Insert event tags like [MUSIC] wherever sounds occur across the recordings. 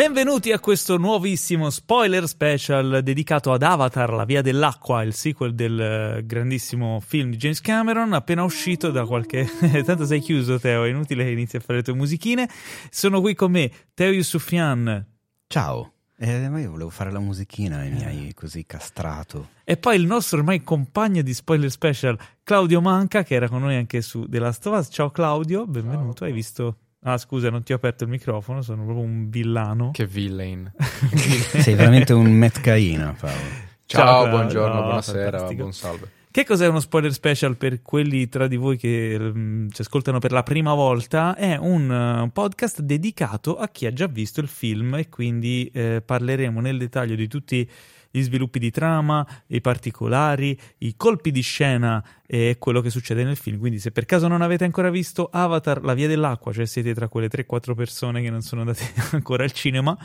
Benvenuti a questo nuovissimo spoiler special dedicato ad Avatar, la via dell'acqua, il sequel del eh, grandissimo film di James Cameron, appena uscito da qualche... [LAUGHS] Tanto sei chiuso Teo, è inutile che inizi a fare le tue musichine. Sono qui con me Teo Yusufian. Ciao. Eh, ma io volevo fare la musichina e mi hai così castrato. E poi il nostro ormai compagno di spoiler special, Claudio Manca, che era con noi anche su The Last of Us. Ciao Claudio, benvenuto. Ciao. Hai visto Ah, scusa, non ti ho aperto il microfono, sono proprio un villano. Che villain. [LAUGHS] Sei veramente un metcaina, Paolo. Ciao, Ciao buongiorno, no, buonasera, fantastico. buon salve. Che cos'è uno spoiler special per quelli tra di voi che um, ci ascoltano per la prima volta? È un uh, podcast dedicato a chi ha già visto il film e quindi eh, parleremo nel dettaglio di tutti gli sviluppi di trama, i particolari, i colpi di scena e quello che succede nel film. Quindi, se per caso non avete ancora visto Avatar, La via dell'acqua, cioè siete tra quelle 3-4 persone che non sono andate [LAUGHS] ancora al cinema,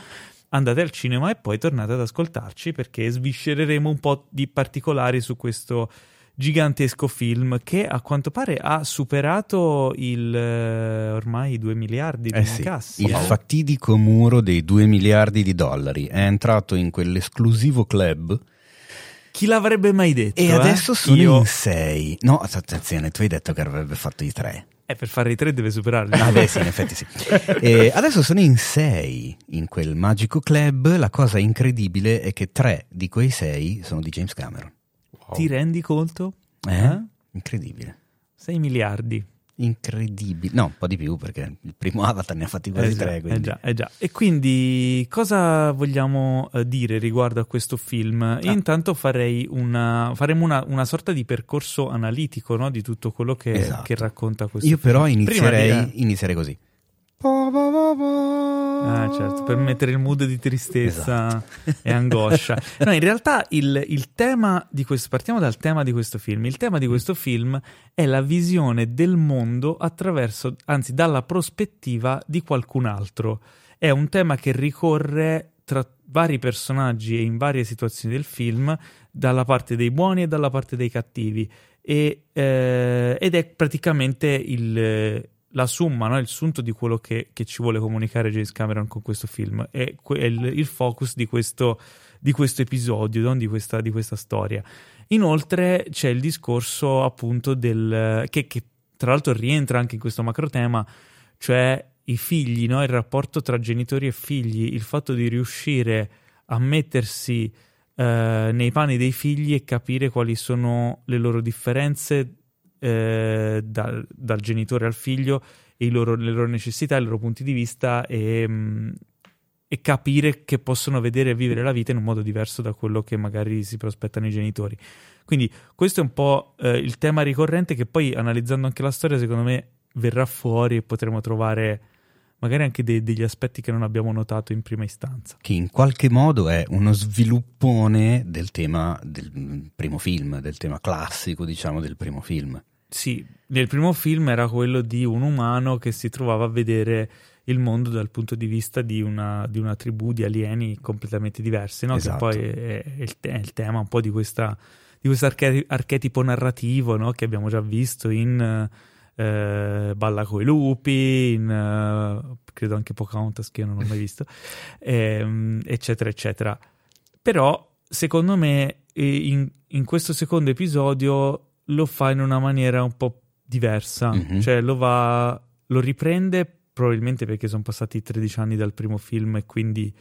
andate al cinema e poi tornate ad ascoltarci perché sviscereremo un po' di particolari su questo gigantesco film che a quanto pare ha superato il eh, ormai i 2 miliardi di eh sì, incassi. Il fatidico muro dei 2 miliardi di dollari è entrato in quell'esclusivo club. Chi l'avrebbe mai detto? E eh? adesso sono Io... in 6. No, attenzione, tu hai detto che avrebbe fatto i 3. Eh, per fare i tre deve superarli. Ah, beh, sì, in effetti sì. [LAUGHS] E adesso sono in sei in quel magico club. La cosa incredibile è che tre di quei sei sono di James Cameron. Ti rendi conto? Eh? eh? Incredibile. 6 miliardi. Incredibile. No, un po' di più perché il primo Avatar ne ha fatti quasi eh tre. Eh già, eh già. E quindi cosa vogliamo uh, dire riguardo a questo film? Ah. Intanto farei una, faremo una, una, sorta di percorso analitico no? di tutto quello che, esatto. che racconta questo Io film. Io però inizierei, di... inizierei così. Ah, certo, per mettere il mood di tristezza esatto. e angoscia. [LAUGHS] No, in realtà il, il, tema di questo, partiamo dal tema di questo film. Il tema di questo film è la visione del mondo attraverso, anzi, dalla prospettiva di qualcun altro. È un tema che ricorre tra vari personaggi e in varie situazioni del film, dalla parte dei buoni e dalla parte dei cattivi. E, eh, ed è praticamente il la summa, no? il sunto di quello che, che, ci vuole comunicare James Cameron con questo film è, è il, il, focus di questo, di questo episodio, no? di, questa, di, questa, storia. Inoltre c'è il discorso appunto del che, che, tra l'altro rientra anche in questo macro tema, cioè i figli, no? il rapporto tra genitori e figli, il fatto di riuscire a mettersi eh, nei panni dei figli e capire quali sono le loro differenze eh, dal, dal, genitore al figlio e loro, le loro necessità, i loro punti di vista e, mh, mm, e, capire che possono vedere e vivere la vita in un modo diverso da quello che magari si prospettano i genitori. Quindi questo è un po' eh, il tema ricorrente che poi analizzando anche la storia secondo me verrà fuori e potremo trovare magari anche de- degli aspetti che non abbiamo notato in prima istanza. Che in qualche modo è uno sviluppone del tema del primo film, del tema classico, diciamo, del primo film. Sì, nel primo film era quello di un umano che si trovava a vedere il mondo dal punto di vista di una, di una tribù di alieni completamente diversi, no? esatto. che poi è, è, il te- è, il tema un po' di, questa, di questo arche- archetipo narrativo no? che abbiamo già visto in eh, Balla coi lupi, in, uh, credo anche Pocahontas che io non ho mai visto, [LAUGHS] ehm, eccetera, eccetera. Però, secondo me, in, in, questo secondo episodio lo fa in una maniera un po' diversa, mm-hmm. cioè lo va, lo riprende probabilmente perché sono passati 13 anni dal primo film e quindi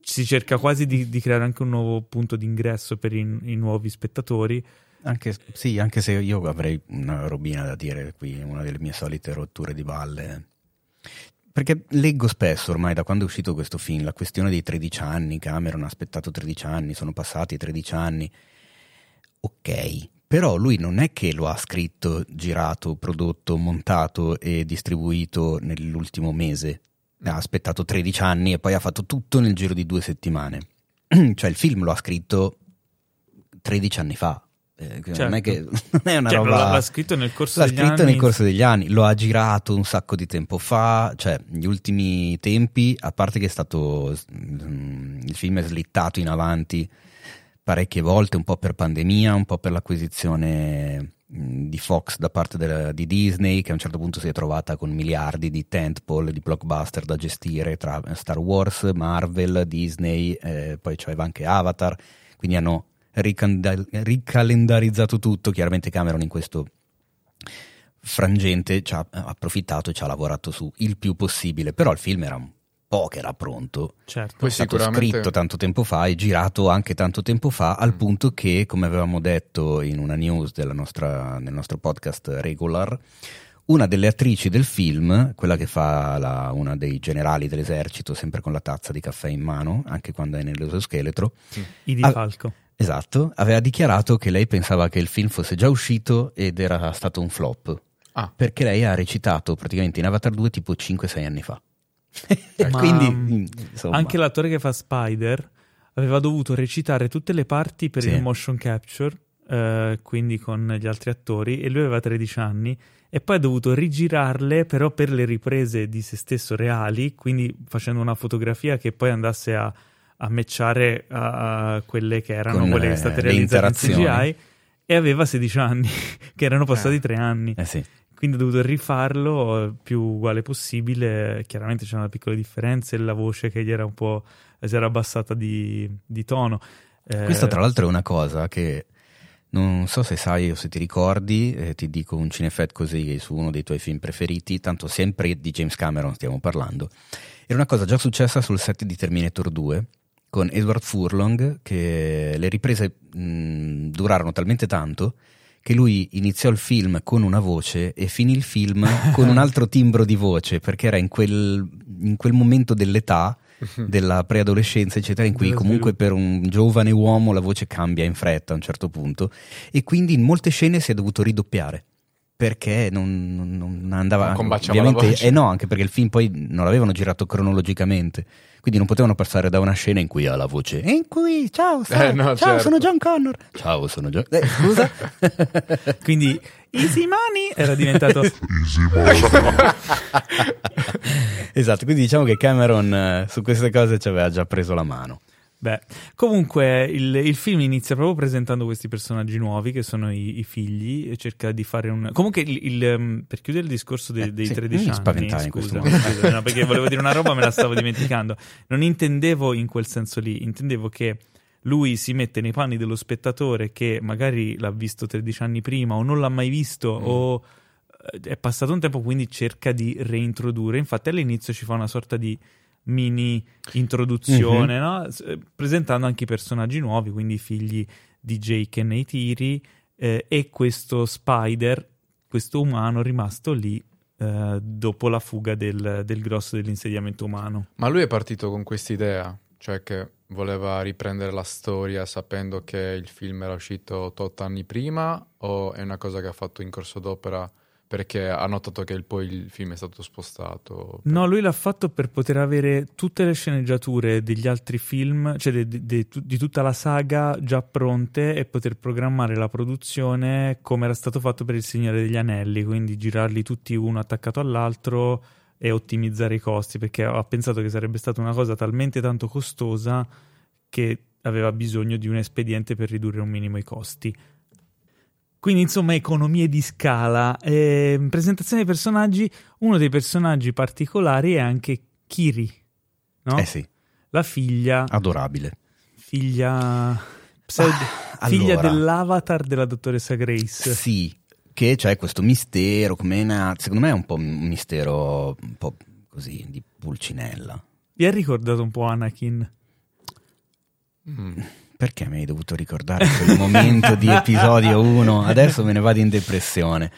si cerca quasi di, di creare anche un nuovo punto d'ingresso per i, i nuovi spettatori anche, sì, anche se io avrei una robina da dire qui, una delle mie solite rotture di balle. Perché leggo spesso ormai da quando è uscito questo film la questione dei 13 anni, Cameron ha aspettato 13 anni, sono passati 13 anni. Ok, però lui non è che lo ha scritto, girato, prodotto, montato e distribuito nell'ultimo mese. Ha aspettato 13 anni e poi ha fatto tutto nel giro di due settimane. [CLEARS THROAT] cioè il film lo ha scritto 13 anni fa, eh, certo. non, è che, [LAUGHS] non è una cioè, roba. L'ha scritto nel corso l'ha scritto nel corso degli anni, lo ha girato un sacco di tempo fa. Cioè, gli ultimi tempi, a parte che è stato. Mm, il film è slittato in avanti parecchie volte, un po' per pandemia, un po' per l'acquisizione di Fox da parte della, di Disney che a un certo punto si è trovata con miliardi di tentpole, di blockbuster da gestire tra Star Wars, Marvel, Disney, eh, poi c'aveva anche Avatar, quindi hanno ricalendarizzato tutto, chiaramente Cameron in questo frangente ci ha approfittato e ci ha lavorato su il più possibile, però il film era un po' che era pronto. Certo. Poi è stato sicuramente... scritto tanto tempo fa e girato anche tanto tempo fa, al mm. punto che, come avevamo detto in una news nostra, nel nostro podcast regular, una delle attrici del film, quella che fa la, una dei generali dell'esercito, sempre con la tazza di caffè in mano, anche quando è nell'esoscheletro. Mm. Idi Falco. Esatto, aveva dichiarato che lei pensava che il film fosse già uscito ed era stato un flop. Ah. Perché lei ha recitato praticamente in Avatar 2 tipo 5-6 anni fa. Quindi, insomma. anche l'attore che fa Spider aveva dovuto recitare tutte le parti per sì. il motion capture, eh, quindi con gli altri attori, e lui aveva 13 anni. E poi ha dovuto rigirarle, però per le riprese di se stesso reali, quindi facendo una fotografia che poi andasse a, a matchare a quelle che erano con, quelle che state realizzate in CGI. E aveva 16 anni, [LAUGHS] che erano passati eh. 3 anni. Eh sì quindi ho dovuto rifarlo più uguale possibile. Chiaramente c'erano piccola differenze, la voce che gli era un po' si era abbassata di, di tono. Eh, Questa, tra l'altro, è una cosa che non so se sai o se ti ricordi, eh, ti dico un cinefet così su uno dei tuoi film preferiti, tanto sempre di James Cameron stiamo parlando. Era una cosa già successa sul set di Terminator 2 con Edward Furlong, che le riprese mh, durarono talmente tanto che lui iniziò il film con una voce e finì il film con un altro [LAUGHS] timbro di voce, perché era in quel, in quel momento dell'età, della preadolescenza, eccetera, in cui comunque per un giovane uomo la voce cambia in fretta a un certo punto, e quindi in molte scene si è dovuto ridoppiare perché non, non andava non ovviamente eh no anche perché il film poi non l'avevano girato cronologicamente. Quindi non potevano passare da una scena in cui ha la voce e in cui? Ciao, eh, no, ciao certo. sono John Connor. Ciao sono John eh, scusa. [LAUGHS] Quindi Easy Money era diventato [LAUGHS] Easy Money. [LAUGHS] Esatto quindi diciamo che Cameron eh, su queste cose ci aveva già preso la mano Beh, comunque il, il, film inizia proprio presentando questi personaggi nuovi che sono i, i figli e cerca di fare un... Comunque, il, il, um, per chiudere il discorso dei, eh, dei sì, 13 anni... Scusa, scusa [LAUGHS] no, perché volevo dire una roba me la stavo dimenticando. Non intendevo in quel senso lì, intendevo che lui si mette nei panni dello spettatore che magari l'ha visto 13 anni prima o non l'ha mai visto mm. o eh, è passato un tempo, quindi cerca di reintrodurre. Infatti all'inizio ci fa una sorta di mini introduzione, mm-hmm. no? Eh, presentando anche i personaggi nuovi, quindi i figli di Jake e Neytiri eh, e questo Spider, questo umano rimasto lì eh, dopo la fuga del, del grosso dell'insediamento umano. Ma lui è partito con questa idea, cioè che voleva riprendere la storia sapendo che il film era uscito tot anni prima o è una cosa che ha fatto in corso d'opera? Perché ha notato che il, poi il film è stato spostato. No, lui l'ha fatto per poter avere tutte le sceneggiature degli altri film, cioè de, de, di tutta la saga già pronte e poter programmare la produzione come era stato fatto per Il Signore degli Anelli, quindi girarli tutti uno attaccato all'altro e ottimizzare i costi, perché ha pensato che sarebbe stata una cosa talmente tanto costosa che aveva bisogno di un espediente per ridurre un minimo i costi quindi, insomma, economie di scala. Eh, presentazione dei personaggi. Uno dei personaggi particolari è anche Kiri, no? Eh sì. La figlia. Adorabile. Figlia. Pseud... Ah, figlia allora. dell'avatar della dottoressa Grace. Sì, che c'è questo mistero. Come nato. Secondo me è un po' un mistero un po' così di pulcinella. Vi ha ricordato un po' Anakin? Mm. Perché mi hai dovuto ricordare quel momento di episodio 1? Adesso me ne vado in depressione.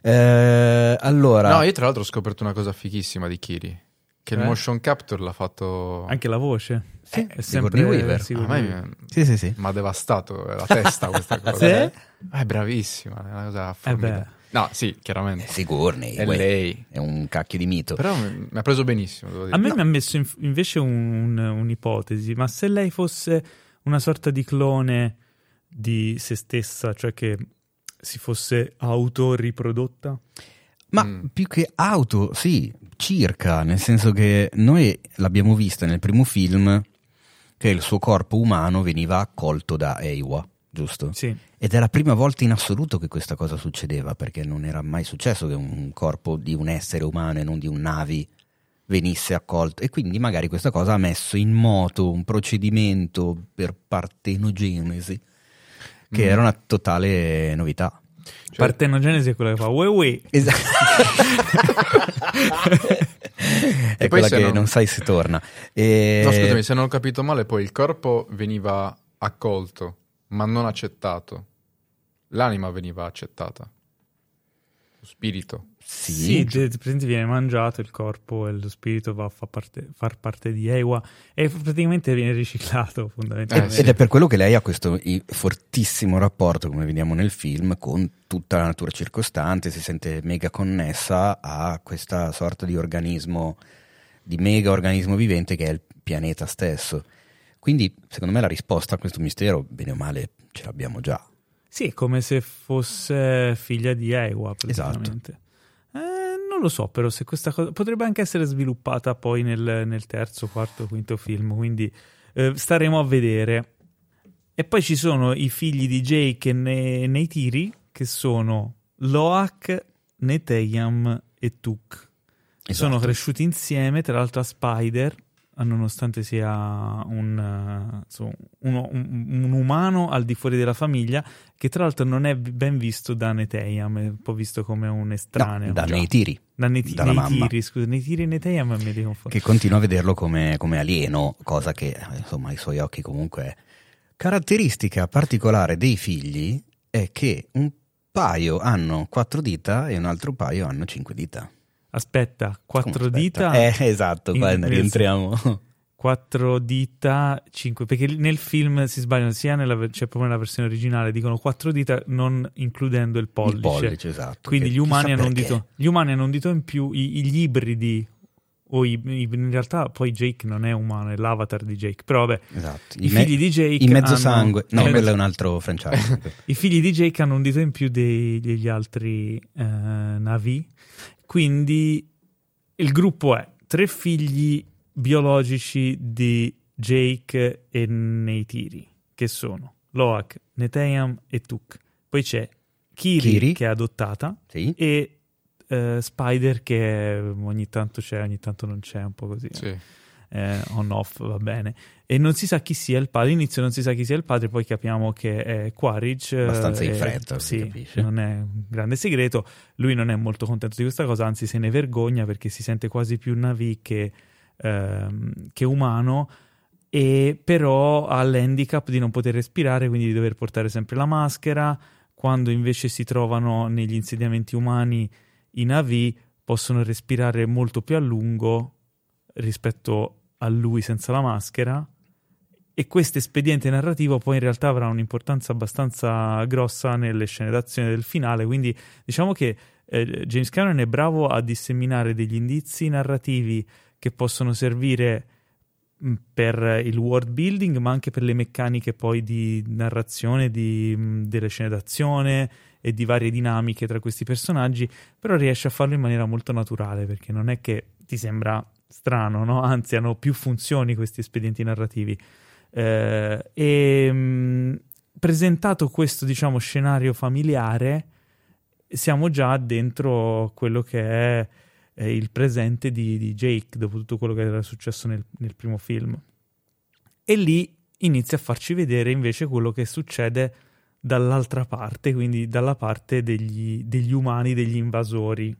Eh, allora... No, io tra l'altro ho scoperto una cosa fichissima di Kiri. Che eh? il motion capture l'ha fatto... Anche la voce? Sì, è sempre Weaver. A me sì, sì, sì. mi ha devastato la testa questa [LAUGHS] cosa. sì? Eh, è bravissima, è una cosa formidabile. Eh No, sì, chiaramente. È Sigourney. È lei. È un cacchio di mito. Però mi, ha preso benissimo. A me no. mi ha messo in, invece un, un, un'ipotesi, ma se lei fosse una sorta di clone di se stessa, cioè che si fosse autoriprodotta? Ma mm. più che auto, sì, circa, nel senso che noi l'abbiamo vista nel primo film che il suo corpo umano veniva accolto da Eiwa, giusto? Sì. Ed è la prima volta in assoluto che questa cosa succedeva, perché non era mai successo che un corpo di un essere umano e non di un navi venisse accolto. E quindi magari questa cosa ha messo in moto un procedimento per partenogenesi che Mm. era una totale novità. Cioè, Partenogenesi è quella che fa ue ue. Esatto. è quella che non- non sai se torna. E... No, scusami, se non ho capito male, poi il corpo veniva accolto, ma non accettato. L'anima veniva accettata. Lo spirito. Sì, Sì, de- praticamente viene mangiato il corpo e lo spirito va a fa parte- far parte di Ewa e praticamente viene riciclato fondamentalmente. Eh, Ed è per quello che lei ha questo fortissimo rapporto, come vediamo nel film, con tutta la natura circostante, si sente mega connessa a questa sorta di organismo, di mega organismo vivente che è il pianeta stesso. Quindi, secondo me, la risposta a questo mistero, bene o male, ce l'abbiamo già. Sì, come se fosse figlia di Ewa Esatto. praticamente. Eh, non lo so, però se questa cosa potrebbe anche essere sviluppata poi nel, nel terzo, quarto, quinto film, quindi eh, staremo a vedere. E poi ci sono i figli di Jake Ne- Neytiri, che sono Loak, Neteyam e Tuk. Sono Esatto. cresciuti insieme, tra l'altro a Spider, nonostante sia un, eh, insomma, uno- un- un umano al di fuori della famiglia, che tra l'altro non è ben visto da Neteyam, è un po' visto come un estraneo. No, da Già. nei tiri, Da Neti- dalla mamma. Neytiri, scusa, Neytiri e Neteyam mi riconfondo. che continua a vederlo come, come alieno, cosa che, eh, insomma, ai suoi occhi comunque è. Caratteristica particolare dei figli è che un paio hanno quattro dita e un altro paio hanno cinque dita. Aspetta, quattro Come dita... Eh, esatto, qua rientriamo. [LAUGHS] quattro dita, cinque, perché nel film si sbagliano sia nella, cioè proprio nella versione originale, dicono quattro dita non includendo il pollice. Il pollice, esatto. Quindi gli umani, dito, gli umani hanno un dito in più, i- gli ibridi, o i- i- in realtà poi Jake non è umano, è l'avatar di Jake, però vabbè, Esatto. i me- figli di Jake I mezzo hanno- sangue. No, i mezzo- quello è un altro franchise. [LAUGHS] i figli di Jake hanno un dito in più dei- degli altri eh, Navi, quindi il gruppo è tre figli biologici di Jake e Neytiri, che sono Loak, Neteyam e Tuk. Poi c'è Kiri, Kiri. che è adottata sì. e eh, Spider che ogni tanto c'è, ogni tanto non c'è, un po' così. Sì. eh, on off va bene. E non si sa chi sia il padre all'inizio non si sa chi sia il padre poi capiamo che è Quaritch eh, Abbastanza in fretta, si sì, capisce. non è un grande segreto. Lui non è molto contento di questa cosa anzi se ne vergogna perché si sente quasi più Navi che, ehm, che umano. E però ha l'handicap di non poter respirare quindi di dover portare sempre la maschera. Quando invece si trovano negli insediamenti umani i Navi possono respirare molto più a lungo rispetto a lui senza la maschera e questo espediente narrativo poi in realtà avrà un'importanza abbastanza grossa nelle scene d'azione del finale, quindi diciamo che eh, James Cameron è bravo a disseminare degli indizi narrativi che possono servire mh, per il world building, ma anche per le meccaniche poi di narrazione di, mh, delle scene d'azione e di varie dinamiche tra questi personaggi, però riesce a farlo in maniera molto naturale, perché non è che ti sembra strano, no? Anzi, hanno più funzioni questi espedienti narrativi. Eh, e mh, presentato questo, diciamo, scenario familiare, siamo già dentro quello che è eh, il presente di, di Jake, dopo tutto quello che era successo nel, nel primo film. E lì inizia a farci vedere invece quello che succede dall'altra parte, quindi dalla parte degli, degli umani, degli invasori.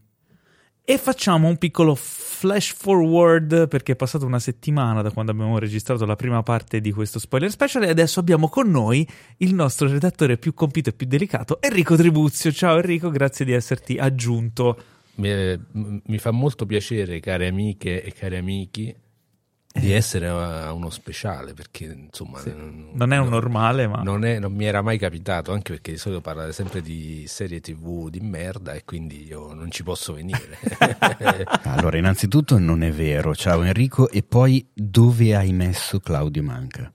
E facciamo un piccolo flash forward perché è passata una settimana da quando abbiamo registrato la prima parte di questo spoiler special e adesso abbiamo con noi il nostro redattore più compito e più delicato, Enrico Tribuzio. Ciao Enrico, grazie di esserti aggiunto. Mi, mi fa molto piacere, care amiche e cari amici, di essere a uno speciale perché insomma Sì. non, è un normale, ma non, è- non mi era mai capitato anche perché di solito parlare sempre di serie tv di merda e quindi io non ci posso venire [LAUGHS] [LAUGHS] Allora, innanzitutto non è vero. Ciao Enrico. E poi dove hai messo Claudio Manca?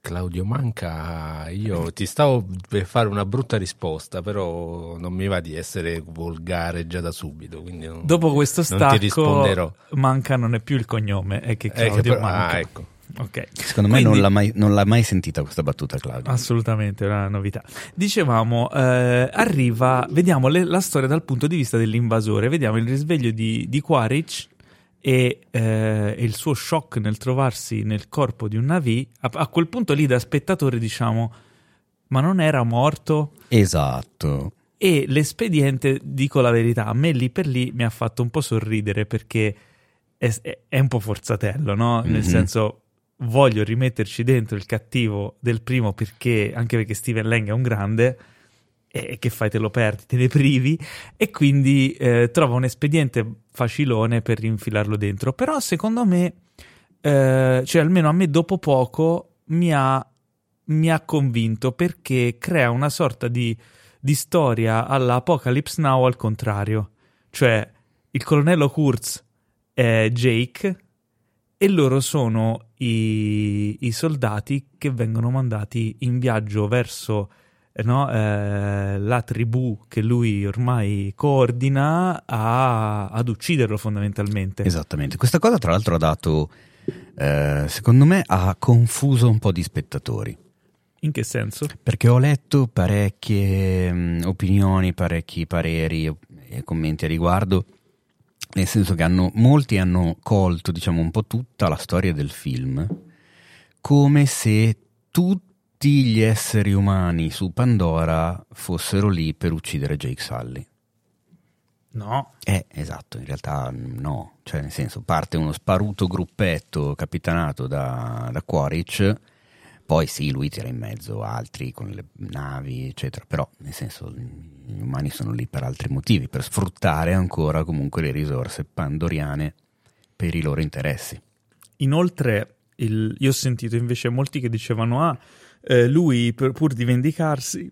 Claudio Manca io ti stavo per fare una brutta risposta però non mi va di essere volgare già da subito quindi non- dopo questo stacco Manca non è più il cognome, è che Eh, che Claudio però- Manca. ah, ecco. Ok. Secondo me Quindi- non l'ha, mai, non l'ha mai sentita questa battuta, Claudio. Assolutamente, è una novità. Dicevamo, eh, arriva, vediamo le- la storia dal punto di vista dell'invasore, vediamo il risveglio di, di Quaritch e, eh, il suo shock nel trovarsi nel corpo di un Navi. A, a quel punto lì da spettatore diciamo, ma non era morto? Esatto. E l'espediente, dico la verità, a me lì per lì mi ha fatto un po' sorridere perché è, è- un po' forzatello, no? Nel Mhm. senso, voglio rimetterci dentro il cattivo del primo perché, anche perché Steven Lang è un grande, e che fai, te lo perdi, te ne privi, e quindi eh, trova un espediente facilone per rinfilarlo dentro. Però secondo me, eh, cioè almeno a me dopo poco, mi ha, mi ha convinto perché crea una sorta di di storia alla Apocalypse Now al contrario. Cioè, il colonnello Kurtz è Jake e loro sono i, i soldati che vengono mandati in viaggio verso no, eh, la tribù che lui ormai coordina a- ad ucciderlo fondamentalmente. Esattamente. Questa cosa, tra l'altro, ha dato, eh, secondo me, ha confuso un po' di spettatori. In che senso? Perché ho letto parecchie mh, opinioni, parecchi pareri e commenti a riguardo, nel senso che hanno, molti hanno colto, diciamo, un po' tutta la storia del film come se tutti gli esseri umani su Pandora fossero lì per uccidere Jake Sully. No. Eh, esatto, in realtà no, cioè nel senso parte uno sparuto gruppetto capitanato da, da Quaritch, poi sì, lui tira in mezzo altri con le navi, eccetera, però nel senso gli umani sono lì per altri motivi, per sfruttare ancora comunque le risorse pandoriane per i loro interessi. Inoltre, il- io ho sentito invece molti che dicevano: Ah, eh, lui per- pur di vendicarsi.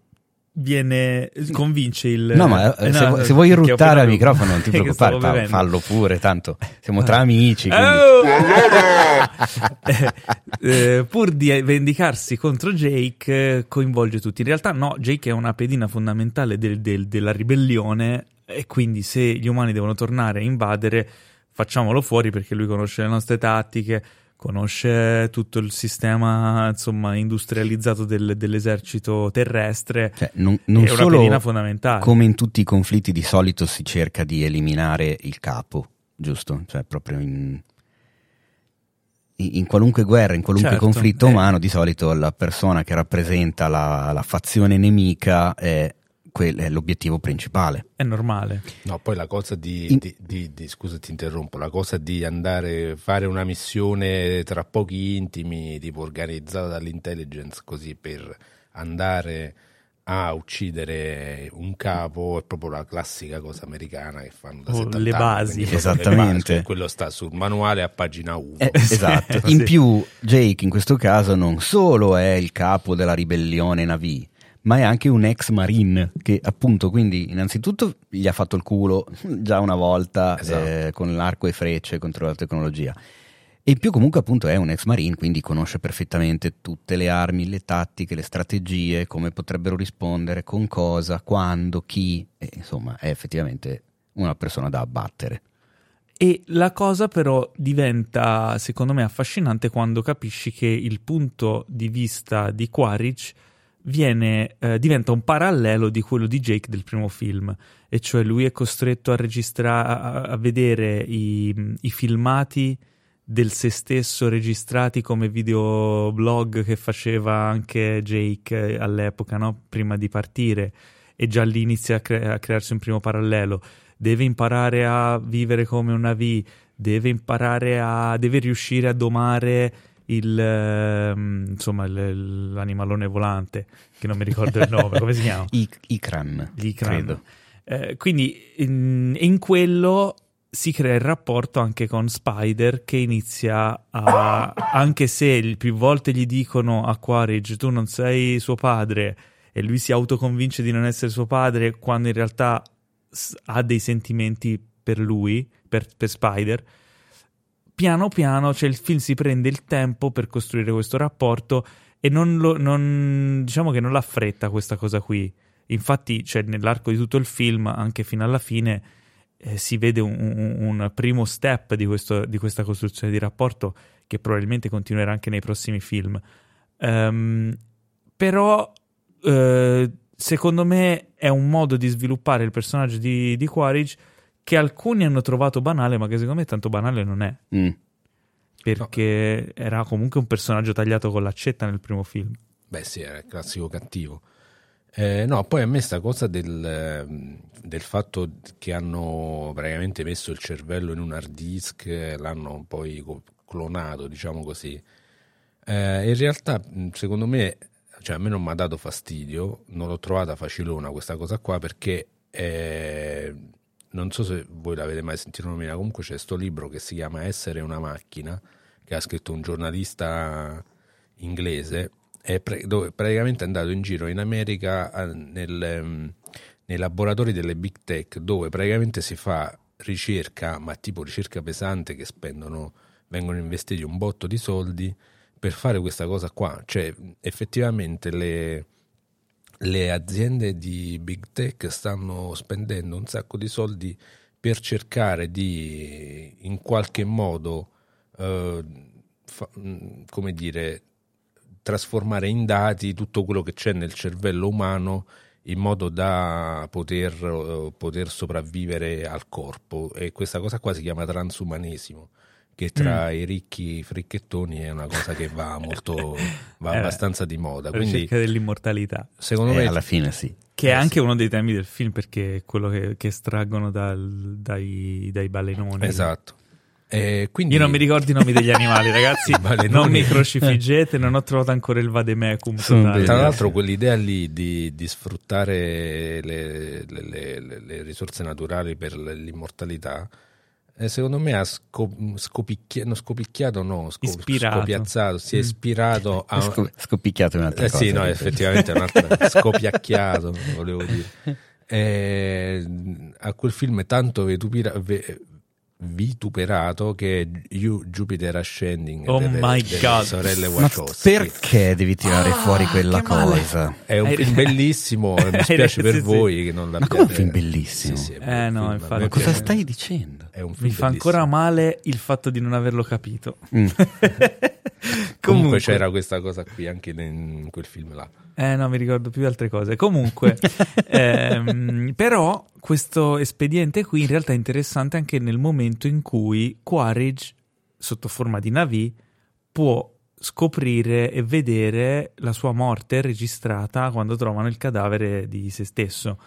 Viene, convince il. No, ma eh, eh, se, no, vu- se vuoi ruttare al microfono non [LAUGHS] ti preoccupare, fa- fallo pure, tanto siamo tra [LAUGHS] amici. Quindi... [LAUGHS] Eh, eh, pur di vendicarsi contro Jake, eh, coinvolge tutti. In realtà, no, Jake è una pedina fondamentale del- del- della ribellione. E quindi, se gli umani devono tornare a invadere, facciamolo fuori perché lui conosce le nostre tattiche. Conosce tutto il sistema insomma industrializzato del- dell'esercito terrestre. Cioè, non, non è una solo pedina fondamentale. come in tutti i conflitti di solito si cerca di eliminare il capo, giusto? Cioè proprio in, in- qualunque guerra, in qualunque Certo, conflitto eh. umano, di solito la persona che rappresenta la, la fazione nemica è, è l'obiettivo principale. È normale. No, poi la cosa di, In- di- di- di- scusa ti interrompo, la cosa di andare a fare una missione tra pochi intimi, tipo organizzata dall'intelligence così per andare a uccidere un capo è proprio la classica cosa americana che fanno da Oh, 70 le anni, basi. quindi proprio le Esattamente. basi, quello sta sul manuale a pagina 1 Eh, esatto. [LAUGHS] sì. In più, Jake in questo caso non solo è il capo della ribellione Navi, ma è anche un ex marine che appunto quindi innanzitutto gli ha fatto il culo già una volta Esatto. eh, con l'arco e frecce contro la tecnologia. E in più comunque appunto è un ex marine, quindi conosce perfettamente tutte le armi, le tattiche, le strategie, come potrebbero rispondere, con cosa, quando, chi, e, insomma è effettivamente una persona da abbattere. E la cosa però diventa, secondo me, affascinante quando capisci che il punto di vista di Quaritch viene, eh, diventa un parallelo di quello di Jake del primo film, e cioè lui è costretto a registrare, a, a vedere i, i filmati del se stesso registrati come videoblog che faceva anche Jake eh, all'epoca, no? prima di partire, e già lì inizia a, cre- a crearsi un primo parallelo deve imparare a vivere come una V, deve imparare a. deve riuscire a domare il ehm, insomma il- l'animalone volante che non mi ricordo il nome, come si chiama? [LAUGHS] I- Ikram, Gli Ikram. credo. Eh, quindi in, in quello si crea il rapporto anche con Spider che inizia a anche se il- più volte gli dicono a Quaritch tu non sei suo padre e lui si autoconvince di non essere suo padre quando in realtà s- ha dei sentimenti per lui, per, per Spider. Piano piano, cioè il film si prende il tempo per costruire questo rapporto e non lo, non- diciamo che non l'affretta questa cosa qui. Infatti, cioè, nell'arco di tutto il film, anche fino alla fine, eh, si vede un, un- un primo step di, questo- di questa costruzione di rapporto che probabilmente continuerà anche nei prossimi film. Um, però eh, secondo me è un modo di sviluppare il personaggio di, di Quaritch che alcuni hanno trovato banale, ma che secondo me tanto banale non è. Mm. Perché no. era comunque un personaggio tagliato con l'accetta nel primo film. Beh, sì, era il classico cattivo. Eh, no, poi a me sta cosa del, ehm, del, fatto che hanno praticamente messo il cervello in un hard disk, l'hanno poi clonato, diciamo così. Eh, in realtà, secondo me, cioè a me non mi ha dato fastidio, non l'ho trovata facilona questa cosa qua perché eh, non so se voi l'avete mai sentito nominare, comunque c'è questo libro che si chiama Essere una macchina, che ha scritto un giornalista inglese, pre- dove praticamente è andato in giro in America nel, um, nei laboratori delle big tech, dove praticamente si fa ricerca, ma tipo ricerca pesante che spendono, vengono investiti un botto di soldi per fare questa cosa qua. Cioè, effettivamente le, le aziende di big tech stanno spendendo un sacco di soldi per cercare di in qualche modo eh, fa, come dire trasformare in dati tutto quello che c'è nel cervello umano in modo da poter, uh, poter sopravvivere al corpo. E questa cosa qua si chiama transumanesimo che tra mm. i ricchi fricchettoni è una cosa che va [LAUGHS] molto va eh, abbastanza di moda la quindi ricerca dell'immortalità. secondo eh, me alla fine sì. Che è anche uno dei temi del film perché è quello che, che estraggono dal, dai, dai balenoni. Esatto. Quindi... Io non mi ricordo i nomi degli animali, [LAUGHS] ragazzi. non mi crocifiggete, non ho trovato ancora il vademecum. Tra l'altro, quell'idea lì di, di sfruttare le, le, le, le, risorse naturali per l'immortalità eh, secondo me ha scop- scopicchiato, no, scopicchiato no, scop- ispirato. scopiazzato, si è mm. ispirato a... Scop- scopicchiato è un'altra eh, cosa. Sì, no, effettivamente è un'altra... [LAUGHS] scopiacchiato, volevo dire. Eh, a quel film tanto vetupira, ve, vituperato che è Jupiter Ascending oh delle, my delle God. sorelle Wachowski. Ma perché devi tirare ah, fuori quella cosa? È un film [LAUGHS] bellissimo, mi spiace per sì, voi che non l'abbiate. Ma come un film bellissimo? Sì, sì, eh no, film, infatti, cosa stai dicendo? mi fa ancora male il fatto di non averlo capito. Mm. [LAUGHS] Comunque, Comunque c'era questa cosa qui anche in quel film là. Eh no, mi ricordo più altre cose. Comunque, [LAUGHS] ehm, però questo espediente qui in realtà è interessante anche nel momento in cui Quaritch, sotto forma di Navi, può scoprire e vedere la sua morte registrata quando trovano il cadavere di se stesso.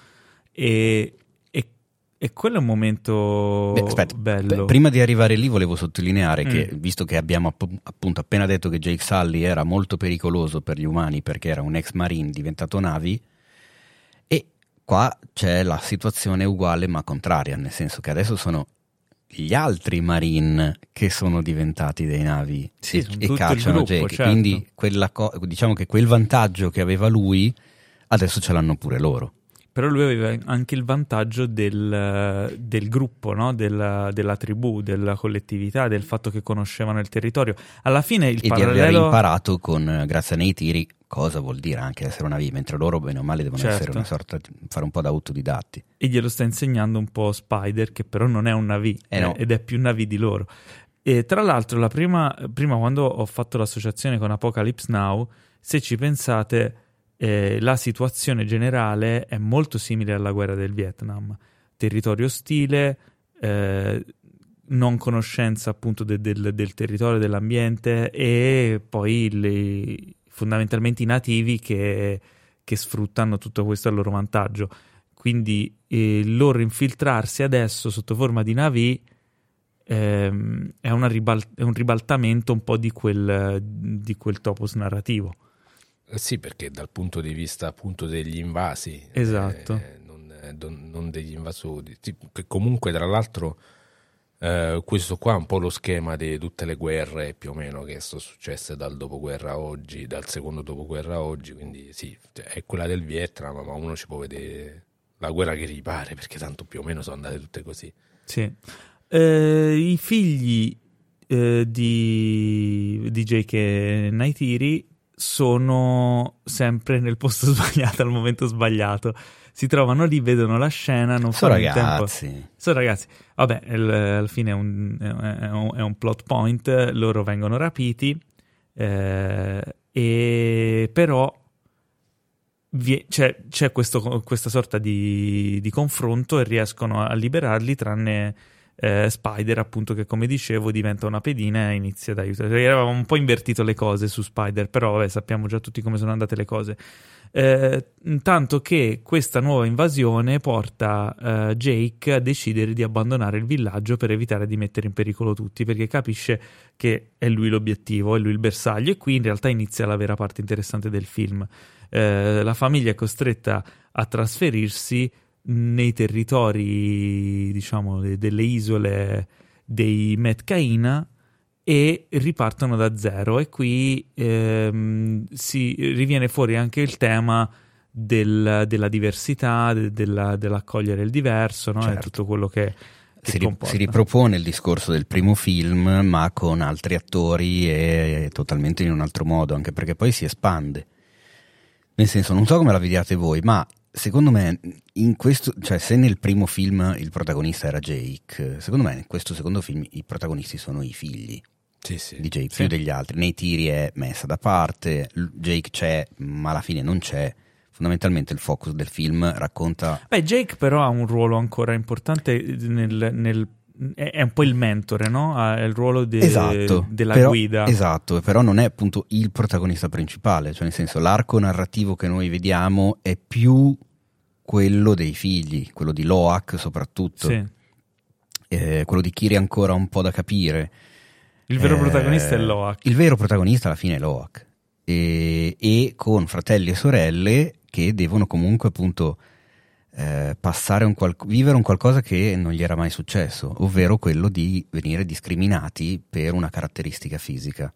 E e quello è un momento Beh, aspetta, bello. prima di arrivare lì volevo sottolineare mm. che, visto che abbiamo app- appunto appena detto che Jake Sully era molto pericoloso per gli umani perché era un ex marine diventato Navi, e qua c'è la situazione uguale ma contraria, nel senso che adesso sono gli altri marine che sono diventati dei navi sì, e, cacciano gruppo, Jake. Certo. Quindi co- diciamo che quel vantaggio che aveva lui adesso ce l'hanno pure loro. Però lui aveva anche il vantaggio del, del gruppo, no? della, della, tribù, della collettività, del fatto che conoscevano il territorio. Alla fine il e parallelo... di aver imparato con, grazie nei tiri cosa vuol dire anche essere una V, mentre loro bene o male devono certo. essere una sorta di, fare un po' da autodidatti. E glielo sta insegnando un po' Spider, che però non è una V, eh no. ed è più una V di loro. E tra l'altro, la prima, prima quando ho fatto l'associazione con Apocalypse Now, se ci pensate eh, la situazione generale è molto simile alla guerra del Vietnam. Territorio ostile, eh, non conoscenza appunto de- del, del territorio, dell'ambiente e poi le, fondamentalmente i nativi che, che, sfruttano tutto questo a loro vantaggio. Quindi eh, loro infiltrarsi adesso sotto forma di navi ehm, è, ribal- è, un ribaltamento un po' di quel, di quel topos narrativo. Eh, sì, perché dal punto di vista appunto degli invasi, esatto. eh, non, eh, non, degli invasori, che comunque tra l'altro eh, questo qua è un po' lo schema di tutte le guerre più o meno che sono successe dal dopoguerra a oggi, dal secondo dopoguerra a oggi, quindi sì, cioè, è quella del Vietnam, ma uno ci può vedere la guerra che ripare, perché tanto più o meno sono andate tutte così. Sì. Eh, I figli eh, di, di J.K. Naitiri sono sempre nel posto [LAUGHS] sbagliato al momento sbagliato. Si trovano lì, vedono la scena, non Sono fanno in tempo. ragazzi. Sono ragazzi, vabbè, il- alla fine è un, è un- è un plot point, loro vengono rapiti, eh, e però vi- c'è, c'è questo- questa sorta di, di confronto e riescono a liberarli tranne eh, Spider appunto che come dicevo diventa una pedina e inizia ad aiutare. Eravamo un po' invertito le cose su Spider, però vabbè, sappiamo già tutti come sono andate le cose. Eh, tanto che questa nuova invasione porta eh, Jake a decidere di abbandonare il villaggio per evitare di mettere in pericolo tutti, perché capisce che è lui l'obiettivo, è lui il bersaglio, e qui in realtà inizia la vera parte interessante del film. Eh, la famiglia è costretta a trasferirsi nei territori, diciamo, de- delle isole dei Metcaina e ripartono da zero e qui ehm, si riviene fuori anche il tema del- della diversità, de- della- dell'accogliere il diverso, no? Certo. tutto quello che, Si, ri- si ripropone il discorso del primo film, ma con altri attori e totalmente in un altro modo, anche perché poi si espande. Nel senso, non so come la vediate voi, ma secondo me, in questo, cioè, se nel primo film il protagonista era Jake, secondo me in questo secondo film i protagonisti sono i figli Sì, sì. di Jake Sì. più degli altri. Nei tiri è messa da parte, Jake c'è, ma alla fine non c'è. Fondamentalmente il focus del film racconta Beh, Jake però ha un ruolo ancora importante nel... nel- è un po' il mentore, no? Ha il ruolo de- esatto, della però- guida. Esatto, però non è appunto il protagonista principale, cioè nel senso l'arco narrativo che noi vediamo è più quello dei figli, quello di Loak soprattutto, Sì. eh, quello di Kiri ancora un po' da capire. Il vero Eh, protagonista è Loak. Il vero protagonista alla fine è Loak e, e con fratelli e sorelle che devono comunque appunto eh, passare un qual- vivere un qualcosa che non gli era mai successo, ovvero quello di venire discriminati per una caratteristica fisica,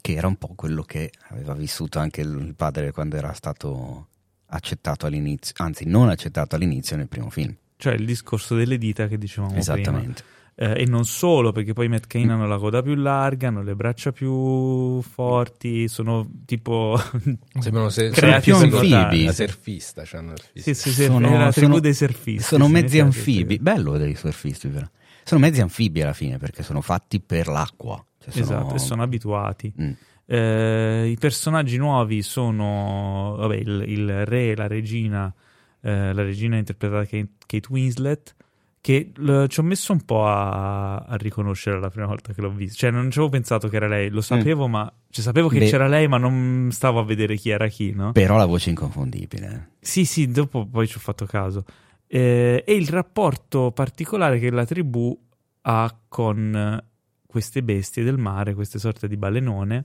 che era un po' quello che aveva vissuto anche il padre quando era stato accettato all'inizio, anzi non accettato all'inizio nel primo film. Cioè il discorso delle dita che dicevamo prima. Esattamente. Eh, e non solo, perché poi i Matt Cain hanno la coda più larga, hanno le braccia più forti, sono tipo... [LAUGHS] Sembrano se- Creati sono anfibi. La surfista. il sì, sì, sì, Sono- è la tribù sono- dei surfisti. Sono mezzi anfibi, sì. bello dei surfisti, vero? Sono mezzi anfibi alla fine perché sono fatti per l'acqua. Cioè sono- Esatto, e sono abituati. Mm. Eh, I personaggi nuovi sono vabbè, il, il re, la regina, eh, la regina interpretata da Kate, Kate Winslet, che l- ci ho messo un po' a, a riconoscere la prima volta che l'ho vista. Cioè, non ci avevo pensato che era lei, lo sapevo, ma cioè, sapevo che Mm. Beh. c'era lei, ma non stavo a vedere chi era chi, no? Però la voce è inconfondibile. Sì, sì, dopo poi ci ho fatto caso. Eh, e il rapporto particolare che la tribù ha con queste bestie del mare, queste sorte di balenone,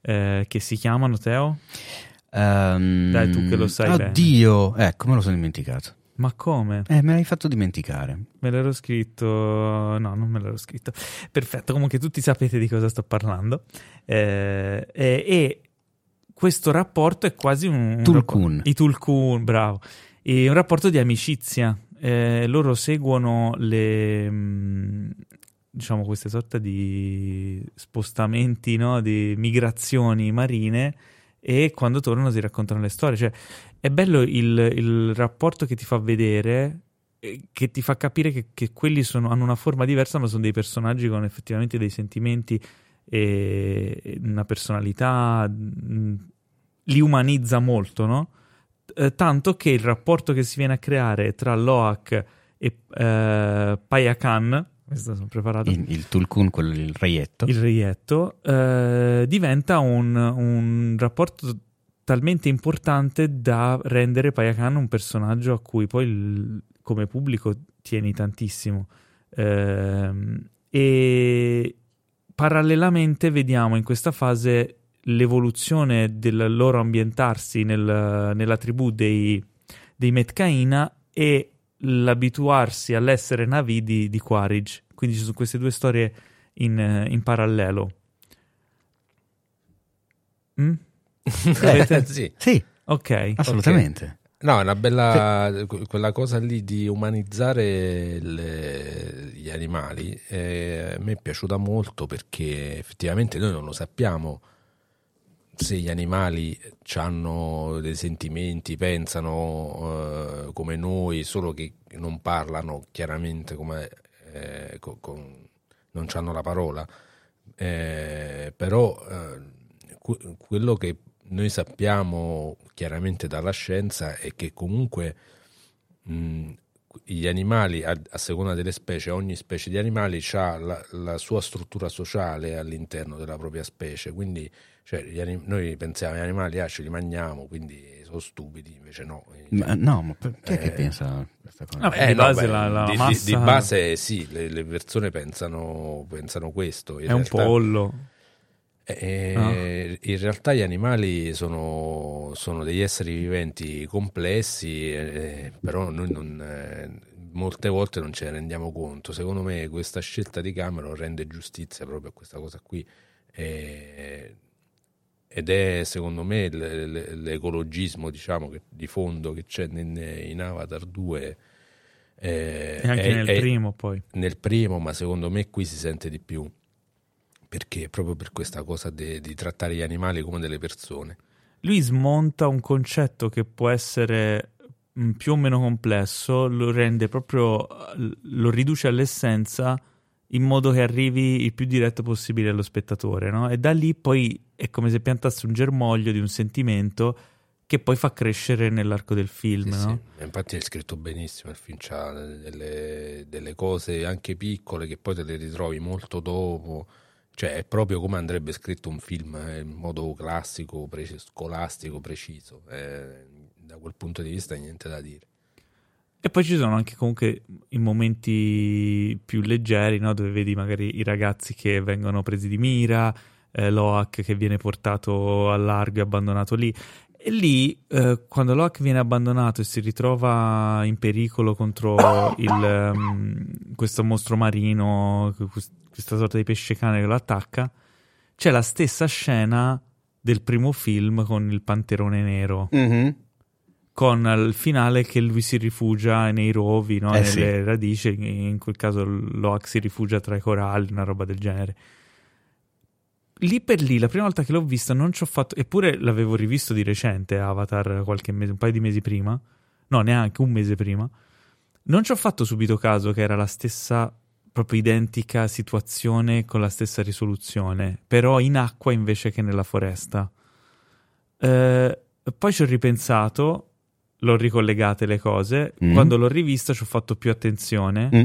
eh, che si chiamano Teo? Ehm, Dai, tu che lo sai bene. Oddio, ecco, me lo sono dimenticato. Ma come? Eh, me l'hai fatto dimenticare. Me l'ero scritto. No, non me l'ero scritto. Perfetto, comunque tutti sapete di cosa sto parlando. Eh, e, e questo rapporto è quasi un. un Tulkun. rapporto- I Tulkun, bravo. È un rapporto di amicizia. Eh, loro seguono le. mh, diciamo queste sorte di spostamenti, no? di migrazioni marine e quando tornano si raccontano le storie. Cioè, è bello il, il rapporto che ti fa vedere, eh, che ti fa capire che, che quelli sono- hanno una forma diversa, ma sono dei personaggi con effettivamente dei sentimenti e una personalità. mh, Li umanizza molto, no? Eh, tanto che il rapporto che si viene a creare tra Loak e eh, Payakan, questo sono preparato, Il, il Tulkun, quello, il reietto. il reietto, eh, diventa un, un rapporto talmente importante da rendere Payakan un personaggio a cui poi il- come pubblico tieni tantissimo. Ehm, e parallelamente vediamo in questa fase l'evoluzione del loro ambientarsi nel- nella tribù dei, dei Metcaina e l'abituarsi all'essere navi di, di Quaritch. Quindi ci sono queste due storie in, in parallelo. Mm? Avete- [LAUGHS] sì. Sì, Ok. assolutamente. No, è una bella que- quella cosa lì di umanizzare le- gli animali. eh, a me è piaciuta molto perché effettivamente noi non lo sappiamo se gli animali hanno dei sentimenti, pensano eh, come noi, solo che non parlano chiaramente come eh, con, con, non hanno la parola, eh, però eh, quello che noi sappiamo chiaramente dalla scienza è che comunque mh, gli animali, a, a, seconda delle specie, ogni specie di animali ha la, la, sua struttura sociale all'interno della propria specie, quindi cioè, anim- noi pensiamo agli animali, ah, ce li mangiamo, quindi sono stupidi, invece no. Ma, no, ma perché eh, che pensa questa cosa? Vabbè, eh, di, base, no, la, la di, massa... di, di, base sì, le, le persone pensano, pensano questo. In è realtà, un pollo. Eh, no. In realtà gli animali sono, sono degli esseri viventi complessi, eh, però noi non, eh, molte volte non ce ne rendiamo conto. Secondo me questa scelta di Cameron rende giustizia proprio a questa cosa qui. Eh, ed è secondo me l'ecologismo diciamo, che, di fondo che c'è in, in Avatar 2 eh, e anche è, nel è, primo poi nel primo ma secondo me qui si sente di più perché proprio per questa cosa de, di trattare gli animali come delle persone lui smonta un concetto che può essere mm, più o meno complesso lo rende proprio lo riduce all'essenza in modo che arrivi il più diretto possibile allo spettatore, no? E da lì poi è come se piantasse un germoglio di un sentimento che poi fa crescere nell'arco del film, sì, no? sì. Infatti è scritto benissimo, il film ha delle, delle, cose anche piccole che poi te le ritrovi molto dopo, cioè è proprio come andrebbe scritto un film in modo classico, pre- scolastico, preciso, eh, da quel punto di vista niente da dire. E poi ci sono anche comunque i momenti più leggeri, no? dove vedi magari i ragazzi che vengono presi di mira, eh, Loak che viene portato al largo e abbandonato lì. E lì, eh, quando Loak viene abbandonato e si ritrova in pericolo contro il, um, questo mostro marino, questa sorta di pesce cane che lo attacca, c'è la stessa scena del primo film con il panterone nero. Mm-hmm con il finale che lui si rifugia nei rovi, no? eh, nelle sì. radici, in quel caso Loak si rifugia tra i coralli, una roba del genere. Lì per lì, la prima volta che l'ho vista non ci ho fatto, eppure l'avevo rivisto di recente, Avatar, qualche mese, un paio di mesi prima, no, neanche un mese prima, non ci ho fatto subito caso che era la stessa, proprio identica situazione con la stessa risoluzione, però in acqua invece che nella foresta. Eh, poi ci ho ripensato l'ho ricollegate le cose. Mm. Quando l'ho rivista ci ho fatto più attenzione. Mm.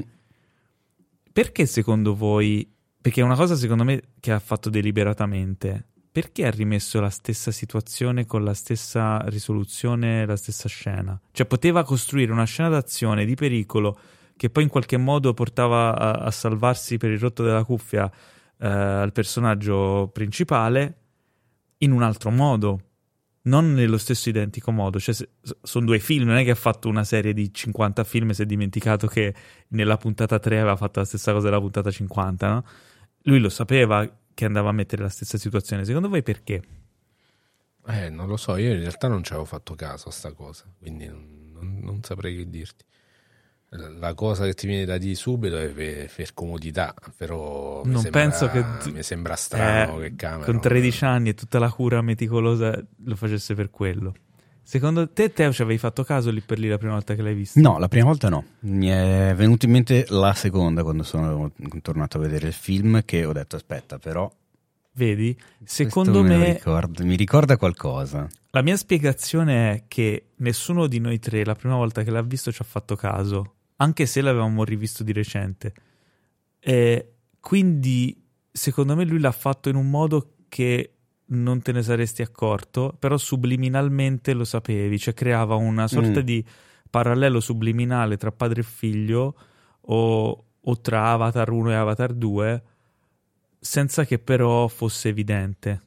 Perché secondo voi, perché è una cosa secondo me che ha fatto deliberatamente, perché ha rimesso la stessa situazione con la stessa risoluzione, la stessa scena? Cioè poteva costruire una scena d'azione di pericolo che poi in qualche modo portava a, a salvarsi per il rotto della cuffia eh, al personaggio principale in un altro modo non nello stesso identico modo. Cioè, sono due film, non è che ha fatto una serie di 50 film e si è dimenticato che nella puntata 3 aveva fatto la stessa cosa della puntata 50, no? Lui lo sapeva che andava a mettere la stessa situazione. Secondo voi perché? Eh, non lo so, io in realtà non ci avevo fatto caso a sta cosa, quindi non, non, non saprei che dirti la cosa che ti viene da dire subito è per, per comodità, però non sembra, penso che mi sembra strano eh, che Cameron con 13 anni e tutta la cura meticolosa lo facesse per quello. Secondo te, Teo, ci avevi fatto caso lì per lì la prima volta che l'hai visto? No, la prima volta no. Mi è venuto in mente la seconda quando sono tornato a vedere il film che ho detto aspetta, però Vedi? Secondo me, me ricorda, mi ricorda qualcosa. La mia spiegazione è che nessuno di noi tre la prima volta che l'ha visto ci ha fatto caso anche se l'avevamo rivisto di recente. E quindi, secondo me, lui l'ha fatto in un modo che non te ne saresti accorto, però subliminalmente lo sapevi, cioè creava una sorta mm. di parallelo subliminale tra padre e figlio o, o tra Avatar 1 e Avatar 2, senza che però fosse evidente.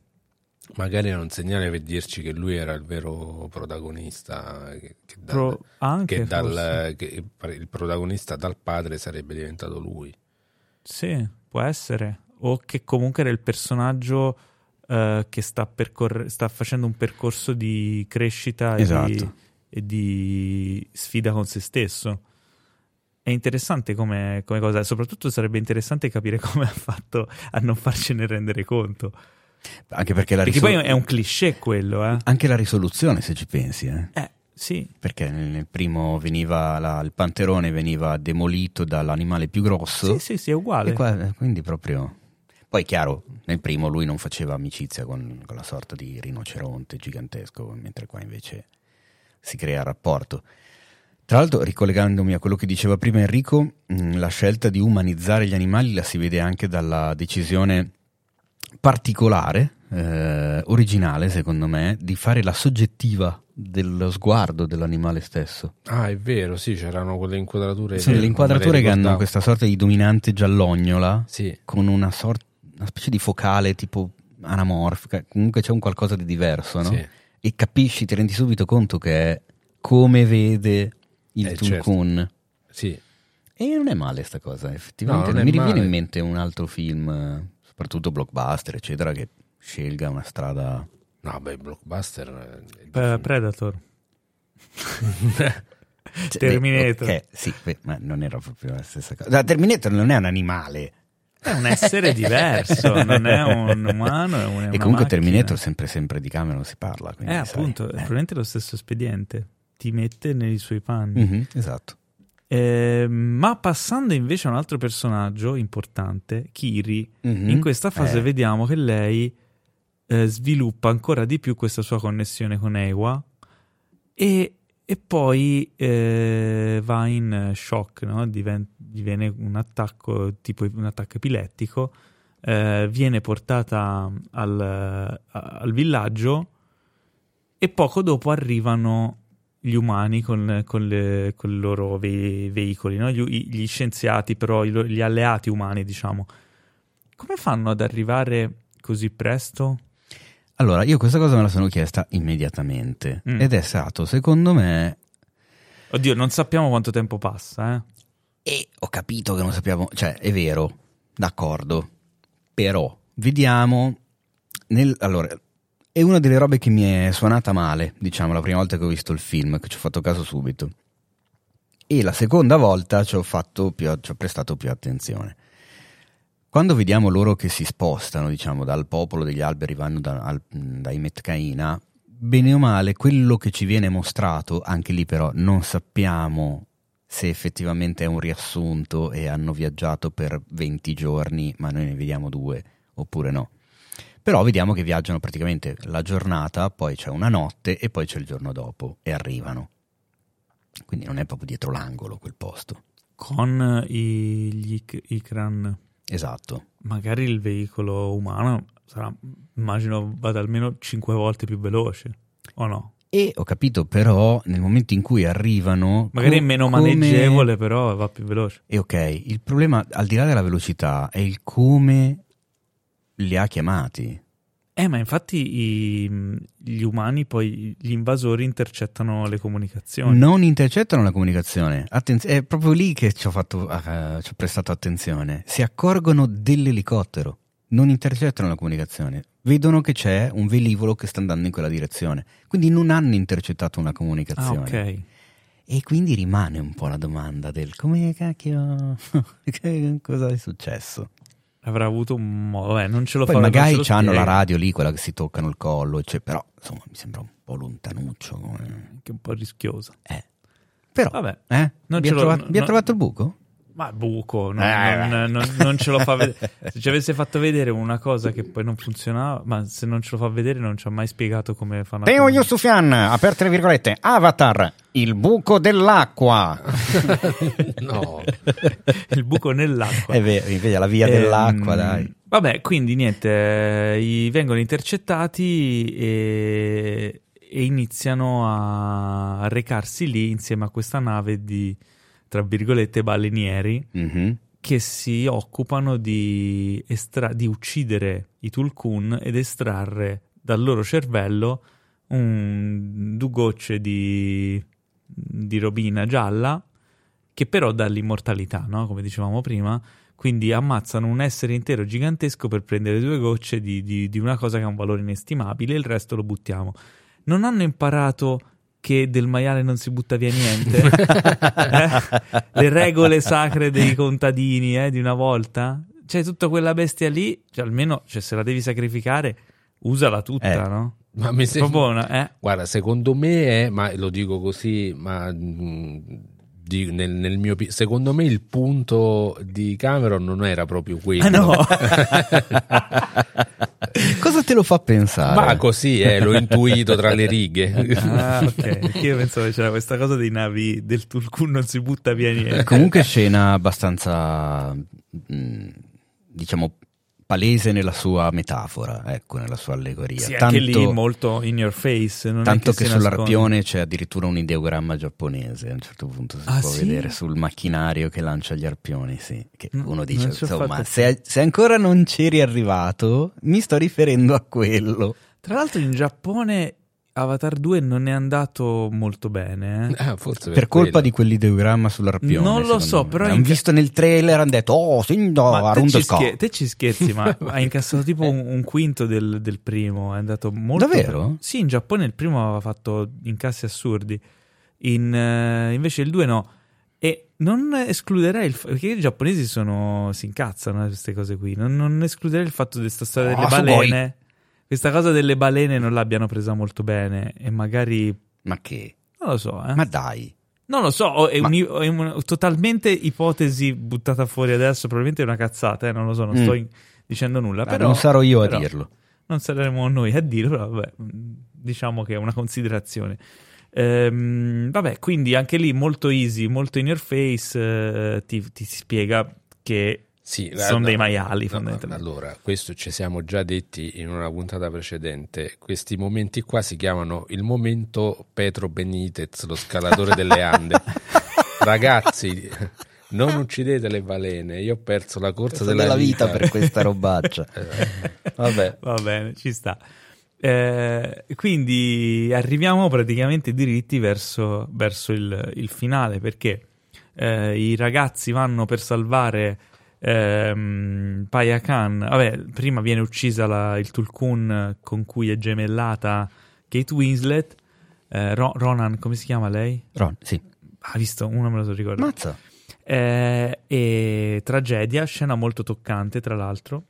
Magari era un segnale per dirci che lui era il vero protagonista, che, che, dal, Pro, anche, che, dal, che il protagonista dal padre sarebbe diventato lui. Sì, può essere. O che comunque era il personaggio uh, che sta, percor- sta, facendo un percorso di crescita esatto. e, di, e, di, sfida con se stesso. È interessante come, come cosa, soprattutto sarebbe interessante capire [LAUGHS] come ha fatto a non farcene rendere conto Anche perché la, Perché risol- poi è un cliché quello, eh. anche la risoluzione, se ci pensi, eh. Eh, sì. Perché nel, primo veniva la- il panterone veniva demolito dall'animale più grosso. Sì, sì, sì, è uguale. Qua, eh, quindi proprio. Poi chiaro, nel primo lui non faceva amicizia con, con la sorta di rinoceronte gigantesco, mentre qua invece si crea il rapporto. Tra l'altro, ricollegandomi a quello che diceva prima Enrico, mh, la scelta di umanizzare gli animali la si vede anche dalla decisione particolare, eh, originale secondo me, di fare la soggettiva dello sguardo dell'animale stesso. Ah, è vero, sì, c'erano quelle inquadrature. Sì, le inquadrature che hanno questa sorta di dominante giallognola Sì, con una, sorta, una specie di focale tipo anamorfica, comunque c'è un qualcosa di diverso, no? sì. E capisci, ti rendi subito conto che è come vede il Eh, Tulkun. sì. E non è male sta cosa, effettivamente. No, mi riviene male. in mente un altro film, soprattutto blockbuster, eccetera, che scelga una strada... No, beh, blockbuster. eh, è. Predator. [LAUGHS] Cioè, Terminator. beh, ok, sì, beh, ma non era proprio la stessa cosa. La Terminator non è un animale. È un essere diverso, [LAUGHS] non è un umano, è un, è e comunque macchina. Terminator sempre, sempre di camera non si parla. Eh, quindi, sai, appunto, è eh. probabilmente lo stesso espediente. Ti mette nei suoi panni. Mhm, esatto. Eh, ma passando invece a un altro personaggio importante, Kiri, Mhm. in questa fase Eh, vediamo che lei eh, sviluppa ancora di più questa sua connessione con Ewa e, e poi eh, va in shock, no? Diven- diviene un attacco tipo un attacco epilettico, eh, viene portata al, al villaggio e poco dopo arrivano gli umani con, con le- con i loro ve- veicoli, no? gli, gli scienziati, però i gli alleati umani, diciamo. Come fanno ad arrivare così presto? Allora, io questa cosa me la sono chiesta immediatamente Mm. ed è stato, secondo me, Oddio, non sappiamo quanto tempo passa, eh. e ho capito che non sappiamo, cioè è vero, d'accordo, però vediamo, nel, allora, è una delle robe che mi è suonata male, diciamo, la prima volta che ho visto il film, che ci ho fatto caso subito, e la seconda volta ci ho, più, ci ho prestato più attenzione. Quando vediamo loro che si spostano, diciamo, dal popolo degli alberi, vanno da- al- dai Metcaina, bene o male, quello che ci viene mostrato, anche lì però non sappiamo se effettivamente è un riassunto e hanno viaggiato per 20 giorni, ma noi ne vediamo due, oppure no. Però vediamo che viaggiano praticamente la giornata, poi c'è una notte e poi c'è il giorno dopo e arrivano. Quindi non è proprio dietro l'angolo quel posto. Con i, gli Ik- Ikran, Esatto. magari il veicolo umano sarà, immagino, vada almeno 5 volte più veloce, o no? E ho capito però nel momento in cui arrivano... Magari è meno come- maneggevole, però va più veloce. E ok, il problema al di là della velocità è il come li ha chiamati. Eh, ma infatti i- gli umani, poi gli invasori intercettano le comunicazioni. Non intercettano la comunicazione. Attenz- è proprio lì che ci ho, fatto, eh, ci ho prestato attenzione. Si accorgono dell'elicottero, non intercettano la comunicazione. Vedono che c'è un velivolo che sta andando in quella direzione. Quindi non hanno intercettato una Ah, comunicazione. ok. E quindi rimane un po' la domanda del come cacchio, [LAUGHS] cosa è successo? Avrà avuto un modo, eh, non ce lo Poi fa magari ce lo hanno la radio lì, quella che si toccano il collo, cioè, però insomma mi sembra un po' lontanuccio. come- Che è un po' rischiosa. Eh. Però, Vabbè, eh? Non vi, ha trovato, vi no- trovato il buco? Ma buco, non, Eh, non- non- non ce lo fa vedere. [LAUGHS] Se ci avesse fatto vedere una cosa che poi non funzionava, ma se non ce lo fa vedere non ci ha mai spiegato come fanno. Teo Yusufian, aperte le virgolette, Avatar, il buco dell'acqua. [LAUGHS] No, [LAUGHS] Il buco nell'acqua. È vero, invece la via Ehm, dell'acqua, dai. Vabbè, quindi niente, eh, i- vengono intercettati e, e iniziano a recarsi lì insieme a questa nave di, tra virgolette, balenieri Mhm. che si occupano di, estra- di uccidere i Tulkun ed estrarre dal loro cervello un, due gocce di, di robina gialla che però dà l'immortalità, no? come dicevamo prima. Quindi ammazzano un essere intero gigantesco per prendere due gocce di, di- di una cosa che ha un valore inestimabile e il resto lo buttiamo. Non hanno imparato che del maiale non si butta via niente? [LAUGHS] Eh? Le regole sacre dei contadini eh, di una volta? c'è tutta quella bestia lì, cioè almeno cioè, se la devi sacrificare, usala tutta, Eh. no? Ma mi sembra... Una- eh. Guarda, secondo me è, ma lo dico così, ma mh, di- nel, nel mio secondo me il punto di Cameron non era proprio quello. Ah, no. [LAUGHS] Cosa te lo fa pensare? Ma così eh, l'ho intuito tra le righe. Ah, ok. Io pensavo che c'era questa cosa dei navi del Tulkun non si butta via niente. Comunque scena abbastanza, mh, diciamo, palese nella sua metafora, ecco, nella sua allegoria. Sì, tanto anche lì molto in your face. Non è tanto che, che, sull'arpione c'è addirittura un ideogramma giapponese, a un certo punto si Ah, può sì? vedere sul macchinario che lancia gli arpioni, sì. Che No, uno dice, insomma, se, se ancora non c'eri arrivato, mi sto riferendo a quello. Tra l'altro in Giappone Avatar 2 non è andato molto bene. eh. Ah, forse Per colpa quello. di quell'ideogramma sull'arpione. Non lo so, me. però Hanno in- visto nel trailer, hanno detto, oh, sì, no, Ma te ci, scher- te ci scherzi, ma [LAUGHS] ha incassato tipo un, un quinto del, del primo. È andato molto. Davvero? Sì, in Giappone il primo aveva fatto incassi assurdi. In, eh, invece il 2 no. E non escluderei il fatto. Perché i giapponesi sono, si incazzano a queste cose qui. Non, non escluderei il fatto di questa storia delle Ah, balene. Questa cosa delle balene non l'abbiano presa molto bene. E magari. Ma che? Non lo so, eh. Ma dai. Non lo so, è, Ma- un- è un- totalmente ipotesi buttata fuori adesso. Probabilmente è una cazzata, eh, non lo so, non Mm. sto in- dicendo nulla. Ah, Però non sarò io a dirlo. Non saremo noi a dirlo, però vabbè, mh, diciamo che è una considerazione. Ehm, vabbè, quindi anche lì molto easy, molto in your face, eh, ti, ti spiega che Sì, sono no, dei no, maiali no, fondamentalmente. Allora, questo ci siamo già detti in una puntata precedente. Questi momenti qua si chiamano il momento Petro Benitez, lo scalatore delle Ande. [LAUGHS] Ragazzi, non uccidete le balene. Io ho perso la corsa della, della vita per questa robaccia. [LAUGHS] Eh, Vabbè. Va bene, ci sta. Eh, quindi arriviamo praticamente diritti verso, verso il, il finale perché eh, i ragazzi vanno per salvare ehm, Paya Khan. Vabbè, prima viene uccisa la- il Tulkun con cui è gemellata Kate Winslet. Eh, Ro- Ronan, come si chiama lei? Ron, sì. Ha visto, uno me lo so ricordare. Mazza. Eh, e tragedia, scena molto toccante, tra l'altro.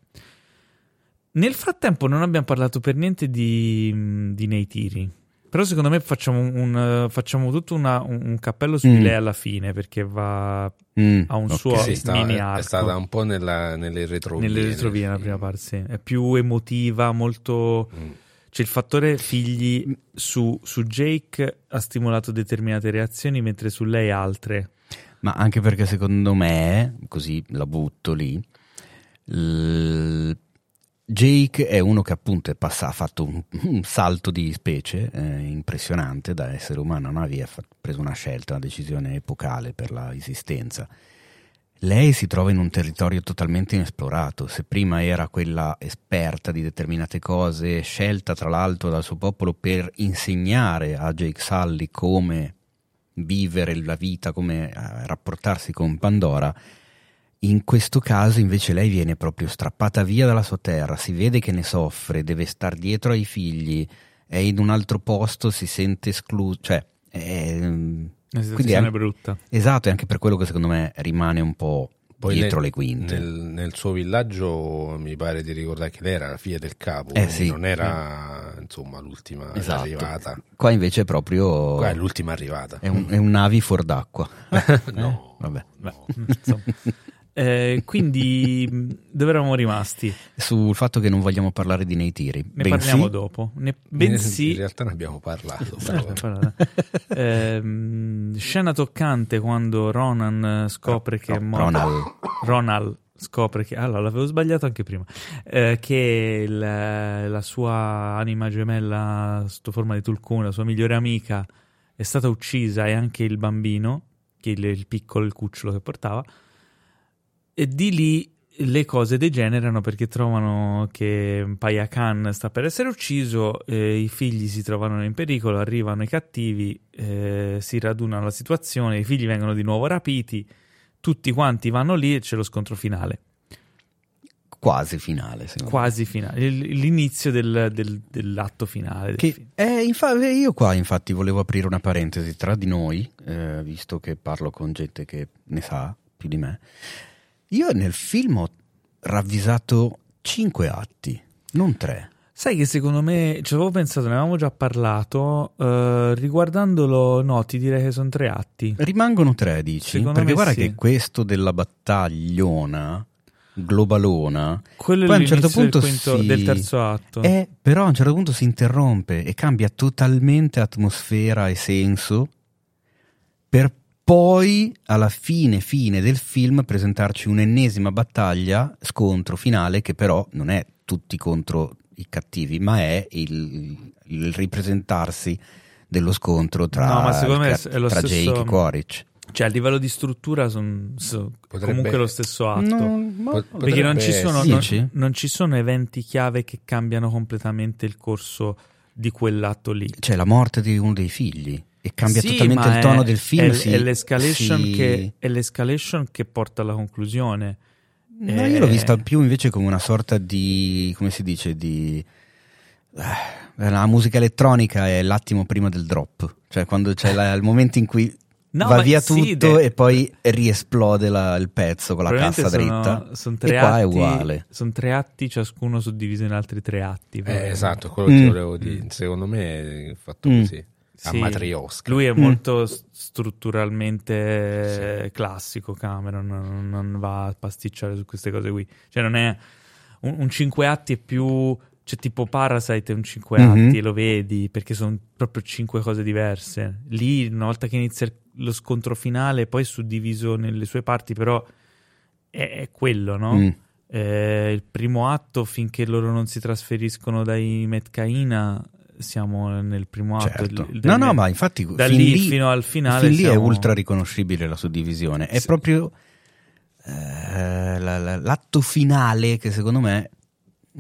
Nel frattempo non abbiamo parlato per niente di, di Neytiri. Però secondo me facciamo, un, un- facciamo tutto una- un, un cappello su di Mm. lei alla fine perché va Mm, Ha un ok. suo- sì, sta- mini è arco. stata un po' nella, nelle retrovie. nelle retrovie nella prima parte. sì. È più emotiva, molto... Mm. C'è il fattore figli su, su Jake ha stimolato determinate reazioni mentre su lei altre. Ma anche perché secondo me, così la butto lì, l- Jake è uno che appunto è passa- ha fatto un, un salto di specie eh, impressionante da essere umano a ha preso una scelta, una decisione epocale per la esistenza. Lei si trova in un territorio totalmente inesplorato, se prima era quella esperta di determinate cose, scelta tra l'altro dal suo popolo per insegnare a Jake Sully come vivere la vita, come eh, rapportarsi con Pandora, in questo caso invece lei viene proprio strappata via dalla sua terra, si vede che ne soffre, deve star dietro ai figli, è in un altro posto, si sente escluso, cioè... è- Una quindi situazione è, brutta. esatto, è anche per quello che secondo me rimane un po' Poi dietro nel- le quinte. Nel, nel suo villaggio mi pare di ricordare che lei era la figlia del capo, Eh, sì. non era insomma l'ultima Esatto. arrivata. Qua invece è proprio... Qua è l'ultima arrivata. è un, è un navi fuor d'acqua. [LAUGHS] no, Vabbè. Beh, [LAUGHS] insomma. Eh, quindi [LAUGHS] dove eravamo rimasti? Sul fatto che non vogliamo parlare di Neytiri. Ne bensì- parliamo dopo. Ne- bensì In realtà ne abbiamo parlato. [LAUGHS] Eh, scena toccante quando Ronan eh, scopre che è morto. Ronald. Ronald scopre che. Allora, l'avevo sbagliato anche prima. Eh, che il- la sua anima gemella, sotto forma di Tulkun, la sua migliore amica, è stata uccisa e anche il bambino, che il, il piccolo, il cucciolo che portava. E di lì le cose degenerano perché trovano che Paya Khan sta per essere ucciso, eh, i figli si trovano in pericolo, arrivano i cattivi, eh, si raduna la situazione, i figli vengono di nuovo rapiti, tutti quanti vanno lì e c'è lo scontro finale, Quasi finale, quasi finale, l'inizio del- del- dell'atto finale. del Che, film. eh, infa- io qua infatti volevo aprire una parentesi tra di noi, eh, visto che parlo con gente che ne sa più di me. Io nel film ho ravvisato cinque atti, non tre. Sai che secondo me, ci avevo pensato, ne avevamo già parlato, eh, riguardandolo no, ti direi che sono tre atti. Rimangono tre, dici? Secondo Perché guarda sì. che questo della battagliona, globalona, Quello Poi è a un certo l'inizio del, punto quinto- si- del terzo atto. è, però a un certo punto si interrompe e cambia totalmente atmosfera e senso per poi alla fine fine del film presentarci un'ennesima battaglia, scontro finale che però non è tutti contro i cattivi, ma è il, il ripresentarsi dello scontro tra, No, ma secondo me tra- è lo tra stesso- Jake e Quaritch. Cioè, a livello di struttura sono Potrebbe- comunque lo stesso atto. No, ma- Pot- Perché non ci, potrebbe sono, non, non ci sono eventi chiave che cambiano completamente il corso di quell'atto lì. c'è la morte di uno dei figli e cambia Sì, totalmente il tono è- del film. È, si- è l'escalation si- che, è l'escalation che porta alla conclusione. No, Eh, io l'ho vista più invece come una sorta di, come si dice, di... eh, La musica elettronica è l'attimo prima del drop, cioè quando c'è la- il momento in cui No, va via sì, tutto de- e poi riesplode la- il pezzo con la cassa sono- dritta. sono e tre qua atti, è uguale. Sono tre atti, ciascuno suddiviso in altri tre atti. Eh, esatto, quello che Mm. ti volevo dire. Secondo me è fatto Mm. così. A Sì. matriosca. Lui è Mm. molto strutturalmente eh, classico, Cameron, non, non va a pasticciare su queste cose qui. Cioè non è... Un, un cinque atti è più... Cioè tipo Parasite è un cinque Mhm. atti e lo vedi perché sono proprio cinque cose diverse. Lì, una volta che inizia lo scontro finale, poi è suddiviso nelle sue parti, però è, è quello, no? Mm. Eh, il primo atto, finché loro non si trasferiscono dai Metcaina, siamo nel primo atto. Certo. No, del no, Met- ma infatti da fin lì lì, fino al finale fin lì è siamo- ultra riconoscibile la suddivisione. È Sì. proprio eh, la- la- l'atto finale che secondo me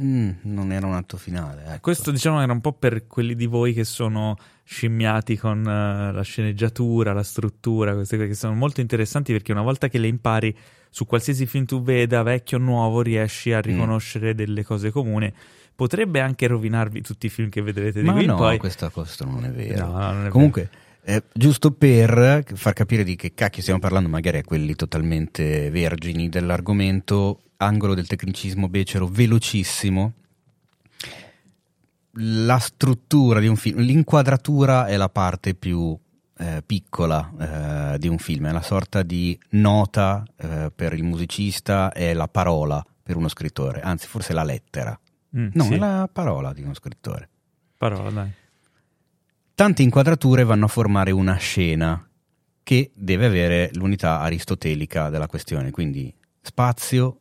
mm, non era un atto finale. ecco. Questo diciamo era un po' per quelli di voi che sono scimmiati con eh, la sceneggiatura, la struttura, queste cose che sono molto interessanti perché una volta che le impari su qualsiasi film tu veda, vecchio o nuovo, riesci Mm. a riconoscere delle cose comuni. Potrebbe anche rovinarvi tutti i film che vedrete di Ma qui no, poi. questa cosa non è vero. No, no, non è Comunque, eh, giusto per far capire di che cacchio stiamo parlando, magari a quelli totalmente vergini dell'argomento, angolo del tecnicismo becero velocissimo. La struttura di un film, l'inquadratura è la parte più eh, piccola eh, di un film, è una sorta di nota eh, per il musicista, è la parola per uno scrittore, anzi forse la lettera. Mm, No, sì, è la parola di uno scrittore. parola, dai. Tante inquadrature vanno a formare una scena che deve avere l'unità aristotelica della questione, quindi spazio,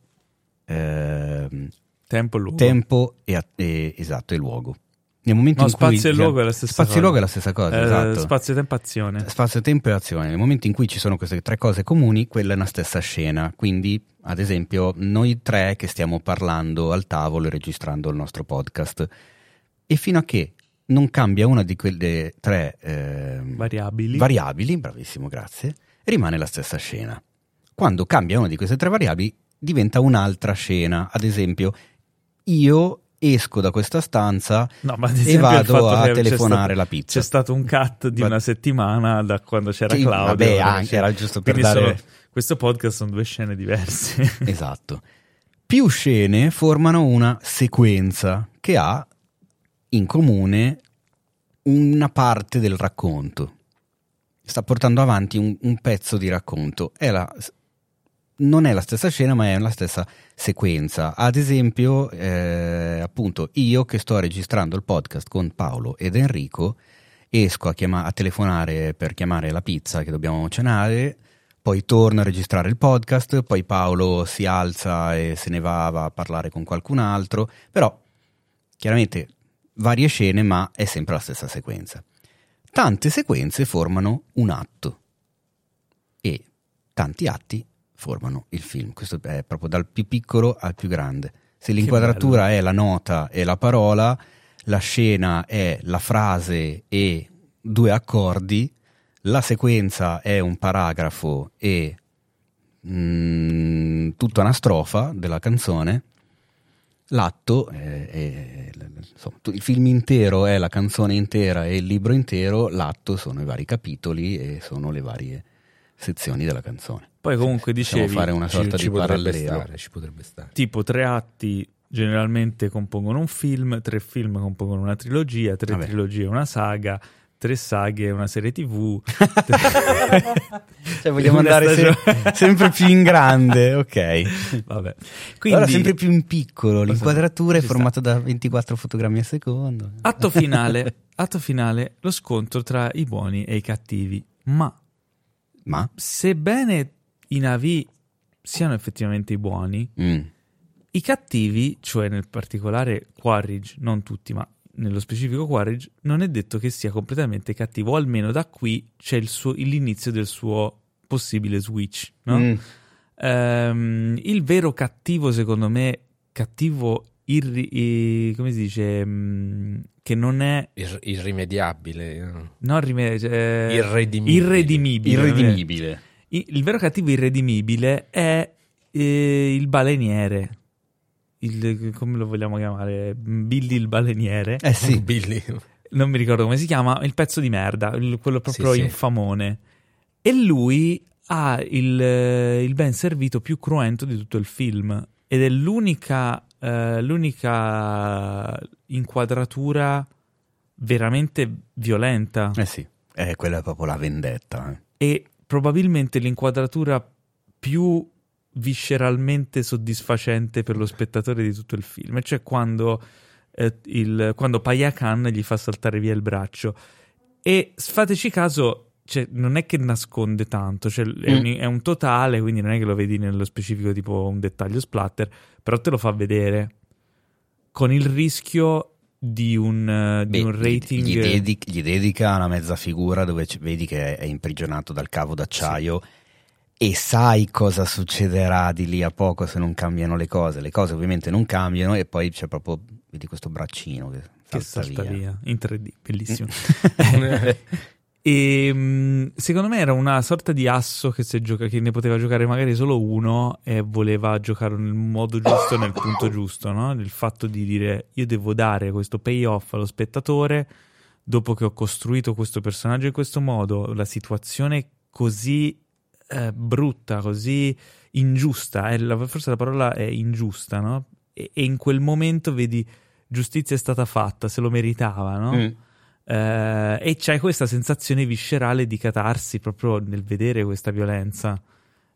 ehm, Tempo e luogo. tempo e, e- esatto, e luogo. Nel momento No, in cui spazio e luogo è la stessa spazio cosa. e luogo è la stessa cosa, Eh, esatto. Spazio, tempo, azione. Spazio, tempo e azione. Nel momento in cui ci sono queste tre cose comuni, quella è una stessa scena. Quindi, ad esempio, noi tre che stiamo parlando al tavolo e registrando il nostro podcast, e fino a che non cambia una di quelle tre ehm, Variabili. variabili, bravissimo, grazie, rimane la stessa scena. Quando cambia una di queste tre variabili, diventa un'altra scena. Ad esempio, io esco da questa stanza No, e vado a telefonare stato- la pizza. C'è stato un cut di Ma- una settimana da quando c'era Sì, Claudio. vabbè, anche, era giusto per dare... sono- questo podcast sono due scene diverse. [LAUGHS] Esatto. Più scene formano una sequenza che ha in comune una parte del racconto. Sta portando avanti un, un pezzo di racconto. È la- non è la stessa scena, ma è la stessa sequenza. Ad esempio, eh, appunto, io che sto registrando il podcast con Paolo ed Enrico, esco a, chiama- a telefonare per chiamare la pizza che dobbiamo cenare, poi torno a registrare il podcast, poi Paolo si alza e se ne va, va a parlare con qualcun altro, però chiaramente varie scene, ma è sempre la stessa sequenza. Tante sequenze formano un atto e tanti atti formano il film. Questo è proprio dal più piccolo al più grande. Se l'inquadratura è la nota e la parola, la scena è la frase e due accordi, la sequenza è un paragrafo e mm, tutta una strofa della canzone, l'atto, è, è- insomma, il film intero è la canzone intera e il libro intero, l'atto sono i vari capitoli e sono le varie sezioni della canzone. Poi comunque Possiamo dicevi, fare una Ci, sorta ci di potrebbe parallelo. stare, ci potrebbe stare. tipo tre atti generalmente compongono un film, tre film compongono una trilogia, tre Vabbè. trilogie una saga, tre saghe una serie tv. [LAUGHS] Cioè, vogliamo andare se- sempre più in grande, ok. Vabbè. Quindi, Allora sempre più in piccolo, l'inquadratura è Ci formata da 24 fotogrammi al secondo. atto finale, atto finale, lo scontro tra i buoni e i cattivi. Ma Ma? sebbene i Navi siano effettivamente i buoni, Mm. i cattivi, cioè nel particolare Quaritch, non tutti, ma nello specifico Quaritch, non è detto che sia completamente cattivo, o almeno da qui c'è il suo- l'inizio del suo possibile switch. No? Mm. Ehm, il vero cattivo, secondo me, cattivo irri- come si dice, mm, che non è Ir- irrimediabile. no? non rime- eh, Irredimibile. irredimibile. Irredimibile. I- Il vero cattivo irredimibile è eh, il baleniere. Il, come lo vogliamo chiamare? Billy il baleniere. Eh sì, [LAUGHS] Billy. Non mi ricordo come si chiama. Il pezzo di merda, il- quello proprio Sì, sì. infamone. E lui ha il, eh, il ben servito più cruento di tutto il film. Ed è l'unica, eh, l'unica inquadratura veramente violenta. eh sì. Eh, quella è proprio la vendetta. eh. e probabilmente l'inquadratura più visceralmente soddisfacente per lo spettatore di tutto il film, cioè quando, eh, il, quando Paya Khan gli fa saltare via il braccio. E fateci caso, cioè, non è che nasconde tanto, cioè, è, un, è un totale, quindi non è che lo vedi nello specifico tipo un dettaglio splatter, però te lo fa vedere con il rischio di un, eh, di Beh, un rating... Gli, dedic- gli dedica una mezza figura dove vedi che è imprigionato dal cavo d'acciaio e sai cosa succederà di lì a poco se non cambiano le cose. Le cose ovviamente non cambiano e poi c'è proprio, vedi questo braccino che che salta, salta via. via. in 3D, bellissimo. [LAUGHS] [LAUGHS] [LAUGHS] e mh, secondo me era una sorta di asso che, gioca- che ne poteva giocare magari solo uno e voleva giocare nel modo giusto, nel punto giusto, no? Il fatto di dire io devo dare questo payoff allo spettatore dopo che ho costruito questo personaggio in questo modo, la situazione così eh, brutta, così ingiusta, è la- forse la parola è ingiusta, no? E, e in quel momento vedi giustizia è stata fatta, se lo meritava, no? Mm. Eh, e c'hai questa sensazione viscerale di catarsi proprio nel vedere questa violenza.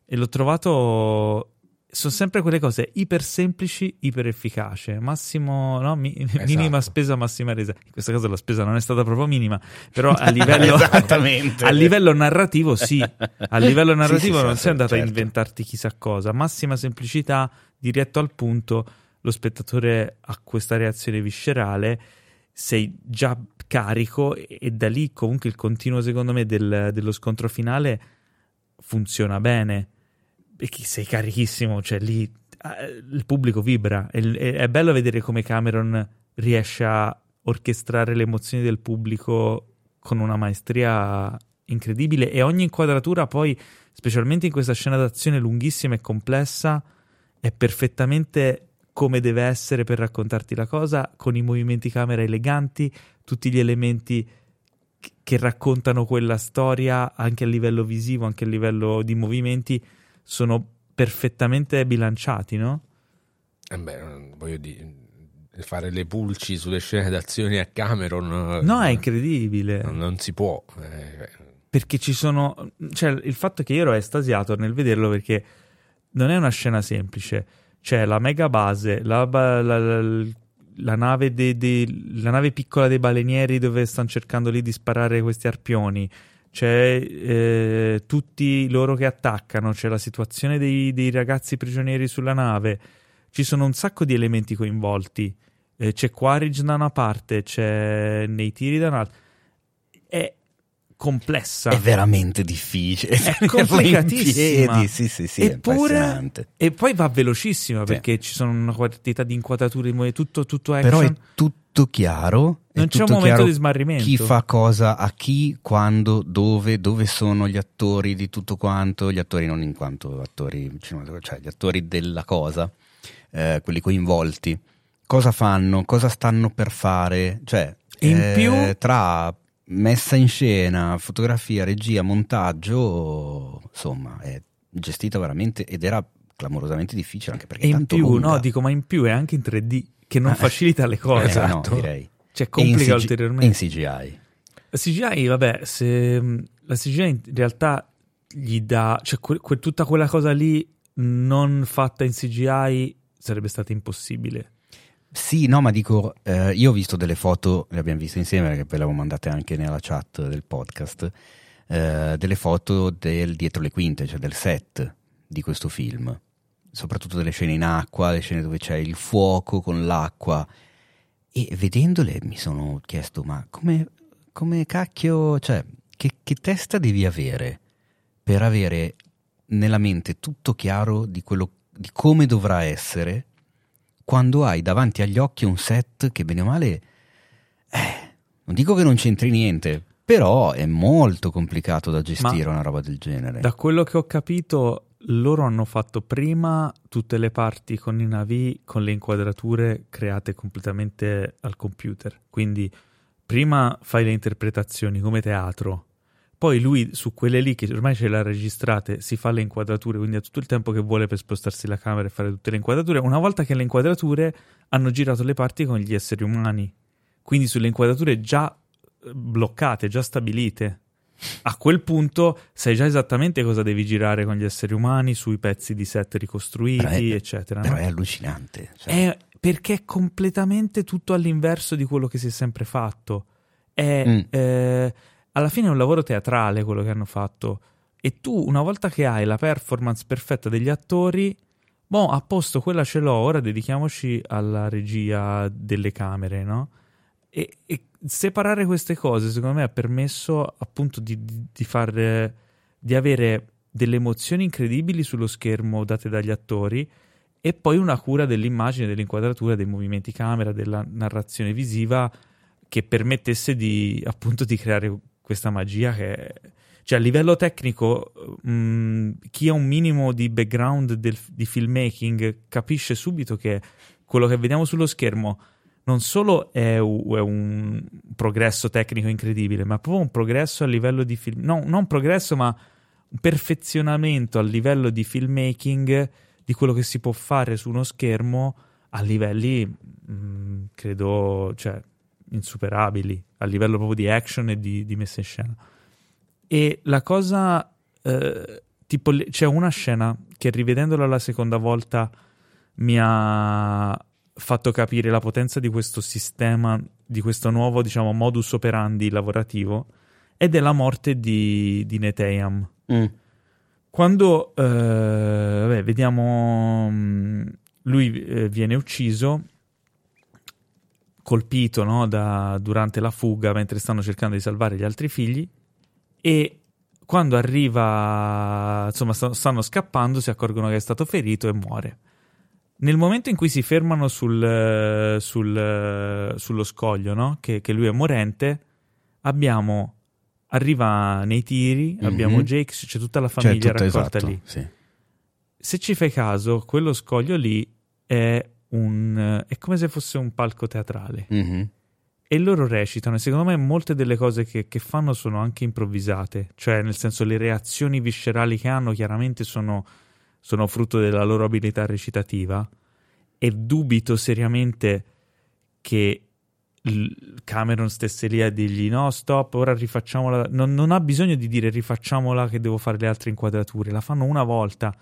E l'ho trovato. Sono sempre quelle cose iper semplici, iper efficace. Massimo, no? Mi- [LAUGHS] minima spesa, massima resa. In questo caso la spesa non è stata proprio minima, però a [LAUGHS] livello, [LAUGHS] a livello narrativo sì. A livello narrativo Sì, sì, non sì, sei andato a certo. inventarti chissà cosa. Massima semplicità, diretto al punto. Lo spettatore ha questa reazione viscerale. Sei già carico e, da lì comunque il continuo secondo me del- dello scontro finale funziona bene. Perché sei carichissimo cioè lì eh, il pubblico vibra. È- è bello vedere come Cameron riesce a orchestrare le emozioni del pubblico con una maestria incredibile. E ogni inquadratura poi specialmente in questa scena d'azione lunghissima e complessa è perfettamente come deve essere per raccontarti la cosa, con i movimenti camera eleganti, tutti gli elementi che- raccontano quella storia anche a livello visivo, anche a livello di movimenti, sono perfettamente bilanciati, no? Eh beh, voglio dire, fare le pulci sulle scene d'azione a Cameron. eh, No, è incredibile. Non, non si può. eh, Perché ci sono. Cioè, il fatto che io ero estasiato nel vederlo perché non è una scena semplice. C'è la mega base, la, la- la- la nave, dei- dei- la nave piccola dei balenieri dove stanno cercando lì di sparare questi arpioni. C'è eh, tutti loro che attaccano. C'è la situazione dei, dei ragazzi prigionieri sulla nave. Ci sono un sacco di elementi coinvolti. Eh, c'è Quaritch da una parte, c'è nei tiri da un'altra. Complessa. È veramente difficile. È [LAUGHS] complicatissima. piedi, Sì, sì, sì, Eppure, e poi va velocissima perché ci sono una quantità di inquadrature, tutto, tutto Però action. è tutto chiaro. non c'è un momento di smarrimento. Chi fa cosa a chi, quando, dove, dove sono gli attori di tutto quanto, gli attori non in quanto attori cinematografici, cioè gli attori della cosa, eh, quelli coinvolti, cosa fanno, cosa stanno per fare, cioè in eh, più- tra messa in scena, fotografia, regia, montaggio, insomma, è gestita veramente ed era clamorosamente difficile anche perché E in più, lunga. no, dico, ma in più è anche in 3D che non Ah, facilita le cose. Eh, Esatto. no, direi. Cioè, in complica CG ulteriormente. in CGI. La CGI, vabbè, se mh, la CGI in realtà gli dà, cioè que- que- tutta quella cosa lì non fatta in CGI sarebbe stata impossibile. Sì, no, ma dico, eh, io ho visto delle foto, le abbiamo viste insieme, perché poi le avevo mandate anche nella chat del podcast, eh, delle foto del dietro le quinte, cioè del set di questo film, soprattutto delle scene in acqua, le scene dove c'è il fuoco con l'acqua, e vedendole mi sono chiesto, ma come, come cacchio, cioè, che, che testa devi avere per avere nella mente tutto chiaro di quello, di come dovrà essere quando hai davanti agli occhi un set che bene o male, eh, non dico che non c'entri niente, però è molto complicato da gestire una roba del genere. Da quello che ho capito, loro hanno fatto prima tutte le parti con i navi con le inquadrature create completamente al computer. Quindi prima fai le interpretazioni come teatro, poi lui su quelle lì che ormai ce le ha registrate si fa le inquadrature, quindi ha tutto il tempo che vuole per spostarsi la camera e fare tutte le inquadrature. Una volta che le inquadrature hanno girato le parti con gli esseri umani, quindi sulle inquadrature già eh, bloccate, già stabilite. A quel punto sai già esattamente cosa devi girare con gli esseri umani sui pezzi di set ricostruiti, Però è- eccetera. Però no? è allucinante. cioè. È perché è completamente tutto all'inverso di quello che si è sempre fatto. È, Mm. eh, alla fine è un lavoro teatrale quello che hanno fatto. E tu, una volta che hai la performance perfetta degli attori, boh, a posto, quella ce l'ho, ora dedichiamoci alla regia delle camere, no? E, e separare queste cose, secondo me, ha permesso appunto di, di, di far, di avere delle emozioni incredibili sullo schermo date dagli attori e poi una cura dell'immagine, dell'inquadratura, dei movimenti camera, della narrazione visiva che permettesse di appunto di creare questa magia che cioè a livello tecnico mh, chi ha un minimo di background del- di filmmaking capisce subito che quello che vediamo sullo schermo non solo è, u- è un progresso tecnico incredibile, ma proprio un progresso a livello di film, no, non un progresso, ma un perfezionamento a livello di filmmaking di quello che si può fare su uno schermo a livelli, mh, credo, cioè, insuperabili, a livello proprio di action e di, di messa in scena. E la cosa, eh, tipo, c'è una scena che rivedendola la seconda volta mi ha fatto capire la potenza di questo sistema, di questo nuovo, diciamo, modus operandi lavorativo, ed è la morte di, di Neteyam. Mm. Quando eh, vabbè, vediamo mh, lui eh, viene ucciso, colpito no, da- durante la fuga mentre stanno cercando di salvare gli altri figli, e quando arriva, insomma, sta- stanno scappando, si accorgono che è stato ferito e muore. Nel momento in cui si fermano sul, sul, sullo scoglio, no? che, che lui è morente, abbiamo. Arriva nei tiri, Mhm. abbiamo Jake, c'è tutta la Cioè, famiglia tutto raccolta esatto, lì. sì. Se ci fai caso, quello scoglio lì è un. è come se fosse un palco teatrale. Mhm. E loro recitano, e secondo me molte delle cose che, che fanno sono anche improvvisate, cioè nel senso le reazioni viscerali che hanno chiaramente sono, sono frutto della loro abilità recitativa e dubito seriamente che Cameron stesse lì a dirgli no stop, ora rifacciamola, non, non ha bisogno di dire rifacciamola che devo fare le altre inquadrature, la fanno una volta,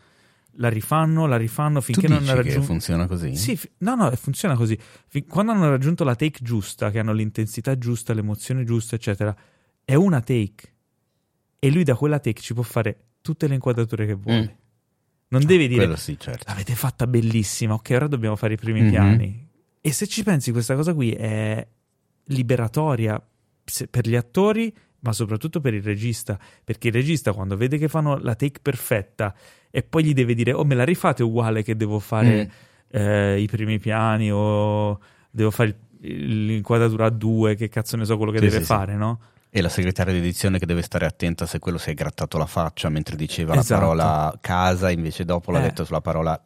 la rifanno, la rifanno finché non che raggiunto... funziona così? Sì, fi- no, no, funziona così. Fin- quando hanno raggiunto la take giusta, che hanno l'intensità giusta, l'emozione giusta, eccetera, è una take. E lui da quella take ci può fare tutte le inquadrature che vuole. Mm. Non devi dire, sì, certo. l'avete fatta bellissima, ok, ora dobbiamo fare i primi Mhm. piani. E se ci pensi, questa cosa qui è liberatoria per gli attori, ma soprattutto per il regista. Perché il regista, quando vede che fanno la take perfetta e poi gli deve dire, oh, me la rifate uguale che devo fare Mm. eh, i primi piani o devo fare l'inquadratura a due, che cazzo ne so quello che Sì, deve sì, sì. fare, no? E la segretaria di edizione che deve stare attenta se quello si è grattato la faccia mentre diceva Esatto. la parola casa, invece dopo l'ha Eh. detto sulla parola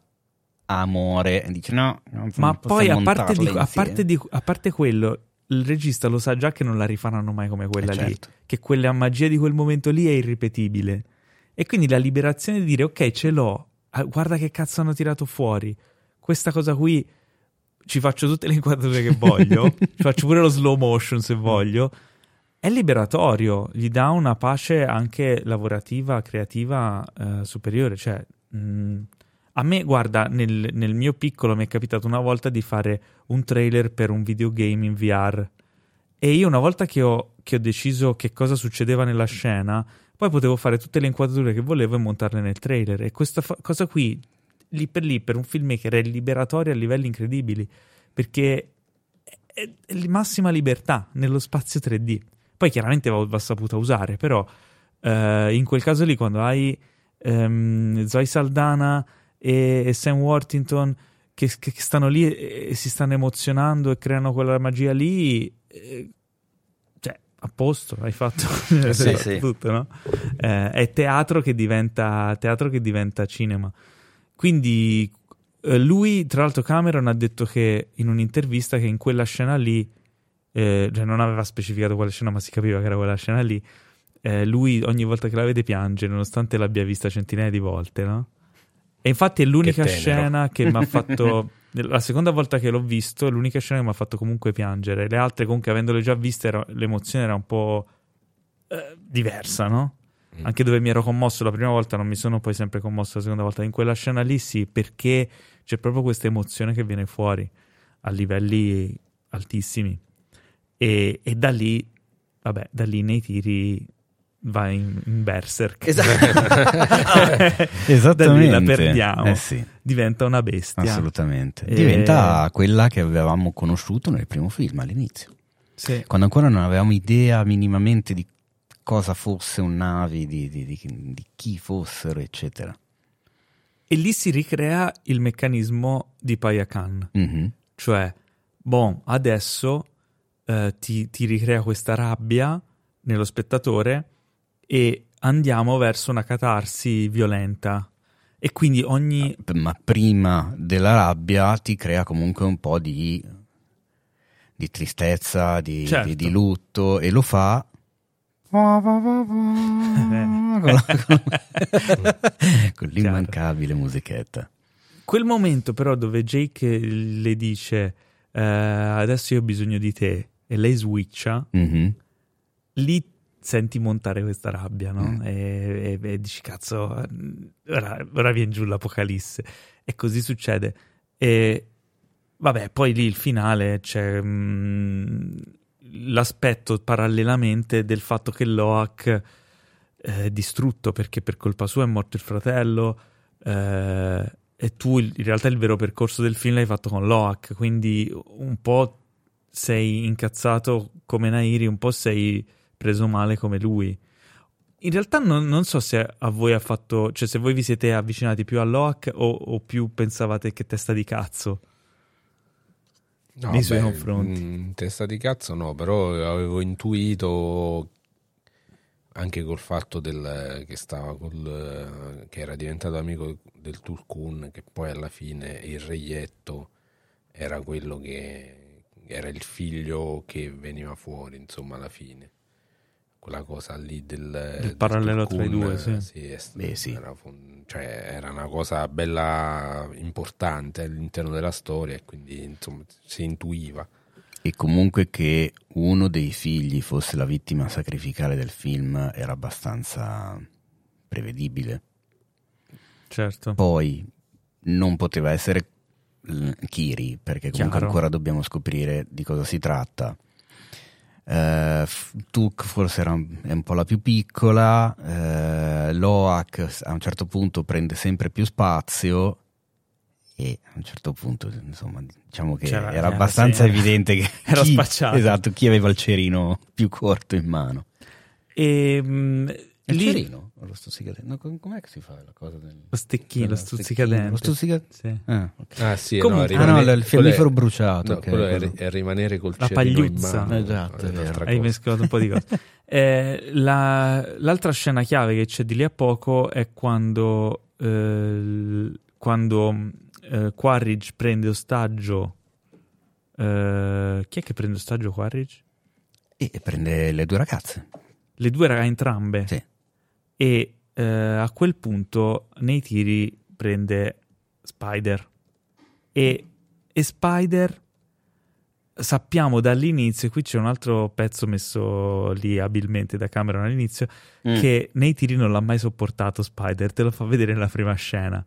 amore e dice no, non Ma poi a parte, di- a, parte di- a parte quello, il regista lo sa già che non la rifaranno mai come quella Eh, lì, certo. che quella magia di quel momento lì è irripetibile. E quindi la liberazione di dire ok, ce l'ho, ah, guarda che cazzo hanno tirato fuori, questa cosa qui ci faccio tutte le inquadrature che voglio, ci [LAUGHS] faccio pure lo slow motion se voglio, è liberatorio, gli dà una pace anche lavorativa, creativa eh, superiore. Cioè, mh, a me, guarda, nel, nel mio piccolo mi è capitato una volta di fare un trailer per un videogame in VR. E io una volta che ho, che ho deciso che cosa succedeva nella scena, poi potevo fare tutte le inquadrature che volevo e montarle nel trailer. E questa fa- cosa qui, lì per lì, per un filmmaker è liberatorio a livelli incredibili, perché è, è massima libertà nello spazio 3D. Poi chiaramente va, va saputa usare, però eh, in quel caso lì quando hai ehm, Zoe Saldana e, e Sam Worthington che, che- che stanno lì e, e si stanno emozionando e creano quella magia lì, eh, cioè a posto, hai fatto hai [LAUGHS] sì, fatto sì. tutto, no? Eh, è teatro che diventa teatro che diventa cinema. Quindi eh, lui, tra l'altro, Cameron ha detto che in un'intervista che in quella scena lì, eh, cioè non aveva specificato quale scena, ma si capiva che era quella scena lì. eh, lui ogni volta che la vede piange, nonostante l'abbia vista centinaia di volte, no? E infatti è l'unica Che scena che mi ha [LAUGHS] fatto. La seconda volta che l'ho visto, è l'unica scena che mi ha fatto comunque piangere. Le altre, comunque, avendole già viste, era- l'emozione era un po' eh, diversa, no? Mm. Anche dove mi ero commosso la prima volta, non mi sono poi sempre commosso la seconda volta. In quella scena lì sì, perché c'è proprio questa emozione che viene fuori a livelli altissimi. E, e da lì, vabbè, da lì nei tiri va in, in berserk. Esattamente. [LAUGHS] [LAUGHS] Da lì la perdiamo. Eh sì, Diventa una bestia. assolutamente. E- Diventa quella che avevamo conosciuto nel primo film all'inizio. Sì. Quando ancora non avevamo idea minimamente di cosa fosse un Navi, di, di- di- di chi fossero, eccetera. E lì si ricrea il meccanismo di Paya Khan. Mhm. Cioè, boh, adesso eh, ti, ti ricrea questa rabbia nello spettatore e andiamo verso una catarsi violenta. E quindi ogni... Ma prima della rabbia ti crea comunque un po' di, di tristezza, di, Certo. di- di lutto e lo fa [LAUGHS] con, l'immancabile musichetta. Quel momento però dove Jake le dice eh, adesso io ho bisogno di te e lei switcha, Mhm. lì senti montare questa rabbia, no? Mm. E, e- e dici cazzo, ora, ora viene giù l'apocalisse. E così succede. E vabbè, poi lì il finale c'è mm, l'aspetto parallelamente del fatto che Loak è distrutto perché per colpa sua è morto il fratello. eh, e tu in realtà il vero percorso del film l'hai fatto con Loak, quindi un po' sei incazzato come Nairi, un po' sei preso male come lui. In realtà non, non so se a voi ha fatto, cioè se voi vi siete avvicinati più a Loak o, o più pensavate che testa di cazzo. No, nei suoi beh, confronti. mm, testa di cazzo no, però avevo intuito anche col fatto del, che stava col, che era diventato amico del Tulkun, che poi alla fine il reietto era quello che era il figlio che veniva fuori, insomma, alla fine. Quella cosa lì del, del parallelo tra i due, sì. sì, è- Beh, sì. Era, cioè, era una cosa bella importante all'interno della storia e quindi insomma si intuiva. E comunque che uno dei figli fosse la vittima sacrificale del film era abbastanza prevedibile. Certo. Poi non poteva essere Kiri, perché comunque Chiaro. ancora dobbiamo scoprire di cosa si tratta. Eh, Tuk forse era un, è un po' la più piccola, eh, Loak a un certo punto prende sempre più spazio e a un certo punto insomma diciamo che C'era- era eh, abbastanza sì. evidente che [LAUGHS] [LAUGHS] Era chi, spacciato. esatto, chi aveva il cerino più corto in mano. E Il lì cerino o lo stuzzicadente? No, com- com'è che si fa la cosa del... lo stecchino, lo stuzzicadente. Lo stuzzica- Sì. Ah, ok. Ah sì, Comunque- no, Ah no, rimane- il fiammifero è- bruciato. no, ok, quello è, quello. è rimanere col La cerino in pagliuzza. mano. Esatto, è è vero. un'altra Hai mescolato un po' di cose. [LAUGHS] Eh, la- l'altra scena chiave che c'è di lì a poco è quando, eh, quando eh, Quaritch prende ostaggio eh, chi è che prende ostaggio Quaritch? E prende le due ragazze. Le due ragazze entrambe. Sì. E eh, a quel punto nei tiri prende Spider. E, e Spider sappiamo dall'inizio, qui c'è un altro pezzo messo lì abilmente da Cameron all'inizio, Mm. che nei tiri non l'ha mai sopportato Spider, te lo fa vedere nella prima scena.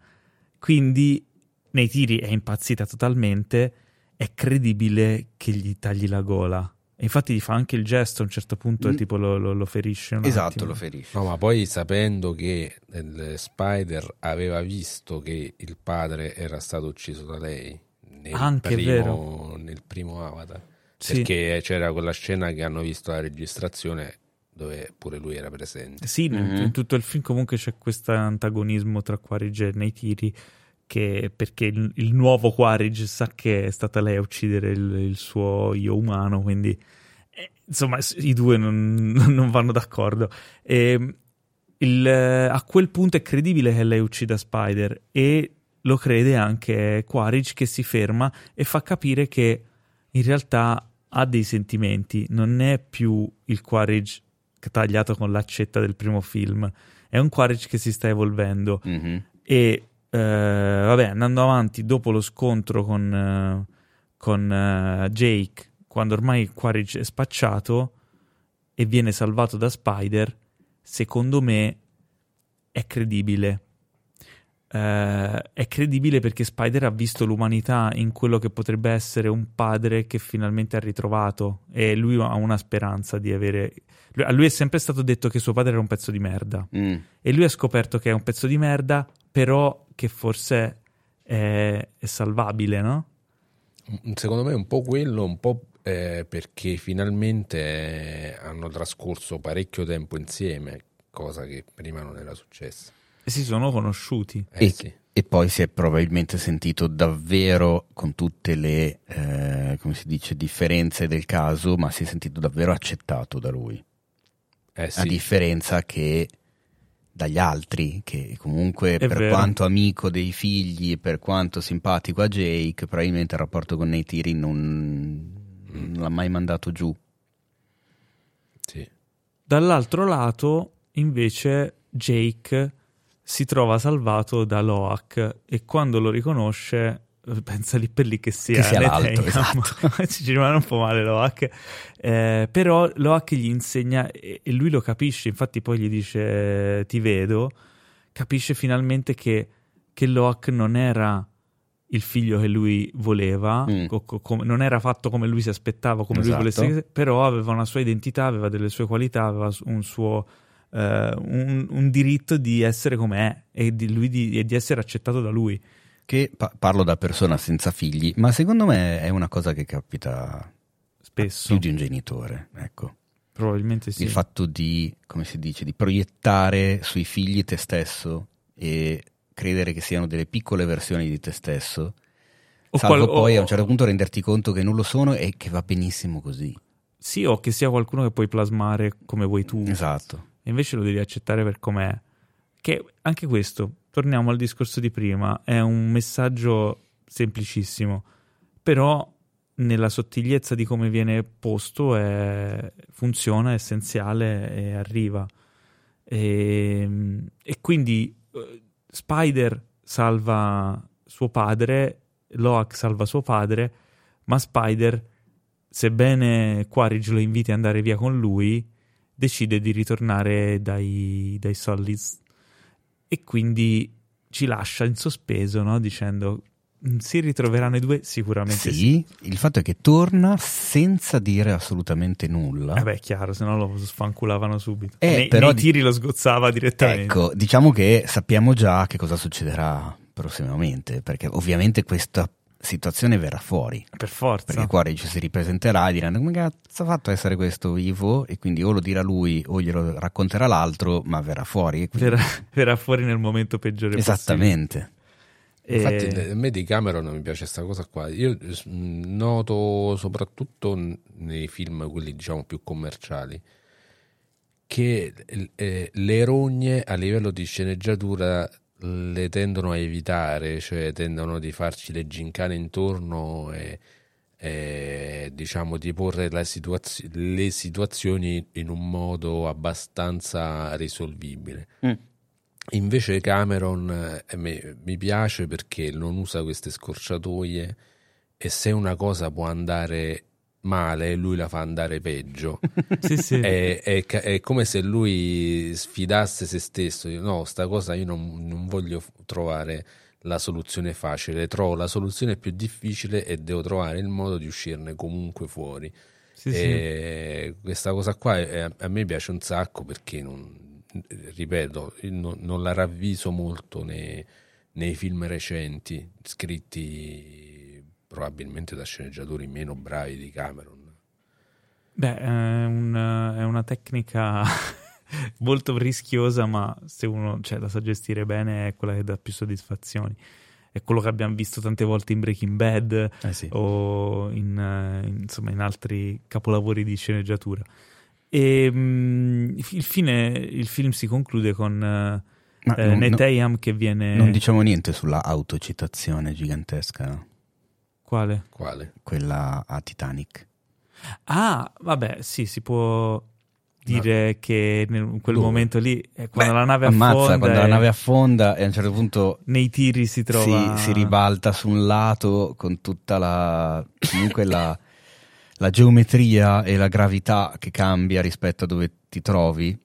Quindi nei tiri è impazzita totalmente, è credibile che gli tagli la gola. E infatti gli fa anche il gesto a un certo punto, Mm. e tipo lo, lo- lo ferisce. un Esatto, attimo. lo ferisce. No, ma poi sapendo che il Spider aveva visto che il padre era stato ucciso da lei nel, Anche, primo, vero. nel primo Avatar, Sì. perché c'era quella scena che hanno visto la registrazione dove pure lui era presente. Sì, in- Mhm. in tutto il film comunque c'è questo antagonismo tra Quaritch e nei tiri, che, perché il, il nuovo Quaritch sa che è stata lei a uccidere il, il suo io umano, quindi eh, insomma i due non, [LAUGHS] non vanno d'accordo. E, il- eh, a quel punto è credibile che lei uccida Spider e lo crede anche Quaritch che si ferma e fa capire che in realtà ha dei sentimenti, non è più il Quaritch tagliato con l'accetta del primo film, è un Quaritch che si sta evolvendo Mhm. e vabbè andando avanti dopo lo scontro con, eh, con eh, Jake quando ormai Quaritch è spacciato e viene salvato da Spider secondo me è credibile Eh, è credibile perché Spider ha visto l'umanità in quello che potrebbe essere un padre che finalmente ha ritrovato e lui ha una speranza di avere a lui è sempre stato detto che suo padre era un pezzo di merda Mm. e lui ha scoperto che è un pezzo di merda, però che forse è, è salvabile, no? Mm, Secondo me un po' quello, un po' eh, perché finalmente eh, hanno trascorso parecchio tempo insieme, cosa che prima non era successa. E si sono conosciuti. Eh E- sì. E poi si è probabilmente sentito davvero, con tutte le, eh, come si dice, differenze del caso, ma si è sentito davvero accettato da lui. Eh A sì. differenza che dagli altri, che comunque È per vero. quanto amico dei figli, per quanto simpatico a Jake, probabilmente il rapporto con Neytiri non, non l'ha mai mandato giù. sì. Dall'altro lato, invece, Jake si trova salvato da Loak e quando lo riconosce pensa lì per lì che sia, Che sia l'altro, esatto. [LAUGHS] ci rimane un po' male Loak Eh, però Loak gli insegna e, e lui lo capisce infatti poi gli dice ti vedo capisce finalmente che, che Loak non era il figlio che lui voleva Mm. co- co- come- non era fatto come lui si aspettava come lui Esatto. volesse che- però aveva una sua identità aveva delle sue qualità aveva un suo eh, un, un diritto di essere com'è e di, lui di, e di essere accettato da lui Che pa- parlo da persona senza figli, ma secondo me è una cosa che capita spesso più di un genitore, ecco. probabilmente sì il fatto di, come si dice, di proiettare sui figli te stesso e credere che siano delle piccole versioni di te stesso, O salvo qual- poi o- a un certo punto renderti conto che non lo sono e che va benissimo così. sì o che sia qualcuno che puoi plasmare come vuoi tu Esatto. e invece lo devi accettare per com'è. Che anche questo, torniamo al discorso di prima, è un messaggio semplicissimo, però nella sottigliezza di come viene posto è- funziona, è essenziale e arriva. E, e quindi eh, Spider salva suo padre, Loak salva suo padre, ma Spider, sebbene Quaritch lo inviti ad andare via con lui, decide di ritornare dai, dai Solids e quindi ci lascia in sospeso, no? dicendo "Mm, si ritroveranno i due? Sicuramente sì. Sì, il fatto è che torna senza dire assolutamente nulla. Vabbè, è chiaro, se no lo sfanculavano subito. Eh, nei, però nei tiri lo sgozzava direttamente. Ecco, diciamo che sappiamo già che cosa succederà prossimamente, perché ovviamente questa situazione verrà fuori. Per forza. Perché qua ci si ripresenterà e diranno come cazzo ha fatto a essere questo vivo e quindi o lo dirà lui o glielo racconterà l'altro, ma verrà fuori. e quindi- verrà, [LAUGHS] verrà fuori nel momento peggiore Esattamente. Infatti possibile. a me di Cameron non mi piace questa cosa qua. Io noto soprattutto nei film, quelli diciamo più commerciali, che eh, le rogne a livello di sceneggiatura le tendono a evitare, cioè tendono di farci le gincane intorno e eh, diciamo di porre situazio- le situazioni in un modo abbastanza risolvibile. Mm. Invece Cameron eh, mi, mi piace perché non usa queste scorciatoie e se una cosa può andare male, lui la fa andare peggio. [LAUGHS] Sì, sì. È, è è come se lui sfidasse se stesso. No, sta cosa io non, non voglio trovare la soluzione facile, trovo la soluzione più difficile e devo trovare il modo di uscirne comunque fuori. Sì, sì. E questa cosa qua è- a me piace un sacco perché non, ripeto, non, non la ravviso molto nei, nei film recenti scritti probabilmente da sceneggiatori meno bravi di Cameron. Beh, è, un- è una tecnica [LAUGHS] molto rischiosa, ma se uno cioè, la sa gestire bene è quella che dà più soddisfazioni. È quello che abbiamo visto tante volte in Breaking Bad Eh sì. o in, eh, in- insomma, in altri capolavori di sceneggiatura. E mm, il, fine, il film si conclude con eh, eh, non- Neteyam che viene... Non diciamo niente sulla autocitazione gigantesca, no? Quale? Quale? quella a Titanic. Ah, vabbè, sì, si può dire che nel- in quel Dove? momento lì, eh, quando Beh, la nave ammazza, affonda, quando la e nave affonda e a un certo punto nei tiri si trova... si, si ribalta su un lato con tutta la comunque la, [LAUGHS] la geometria e la gravità che cambia rispetto a dove ti trovi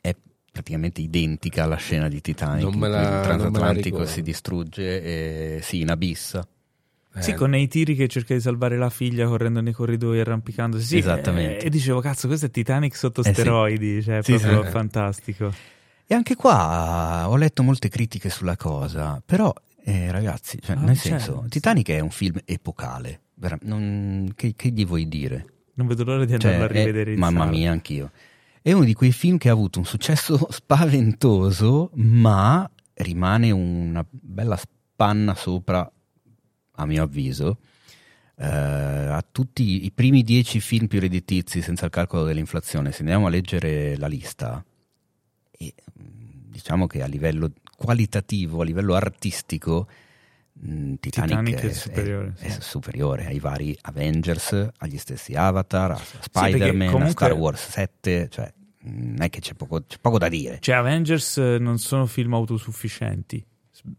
è praticamente identica alla scena di Titanic Non me in la- cui il non me la transatlantico si distrugge e si inabissa Sì, Eh, con nei tiri che cerca di salvare la figlia correndo nei corridoi arrampicandosi. Sì, Esattamente. eh, E, dicevo, cazzo, questo è Titanic sotto Eh sì. steroidi, cioè è Sì, proprio sì. fantastico. E anche qua ho letto molte critiche sulla cosa, però eh, ragazzi, cioè, Ah, nel cioè, senso, sì. Titanic è un film epocale, vera- non- che, che gli vuoi dire? Non vedo l'ora di Cioè, andarlo a è- rivedere in mamma mia, anch'io. È uno di quei film che ha avuto un successo [LAUGHS] spaventoso, ma rimane una bella spanna sopra, a mio avviso, eh, a tutti i primi dieci film più redditizi senza il calcolo dell'inflazione. Se andiamo a leggere la lista, e, mh, diciamo che a livello qualitativo, a livello artistico, mh, Titanic, Titanic è superiore, è sì. superiore ai vari Avengers, agli stessi Avatar, a Spider-Man, a comunque- Star Wars 7, cioè mh, non è che c'è poco, c'è poco da dire. Cioè, Avengers eh, non sono film autosufficienti.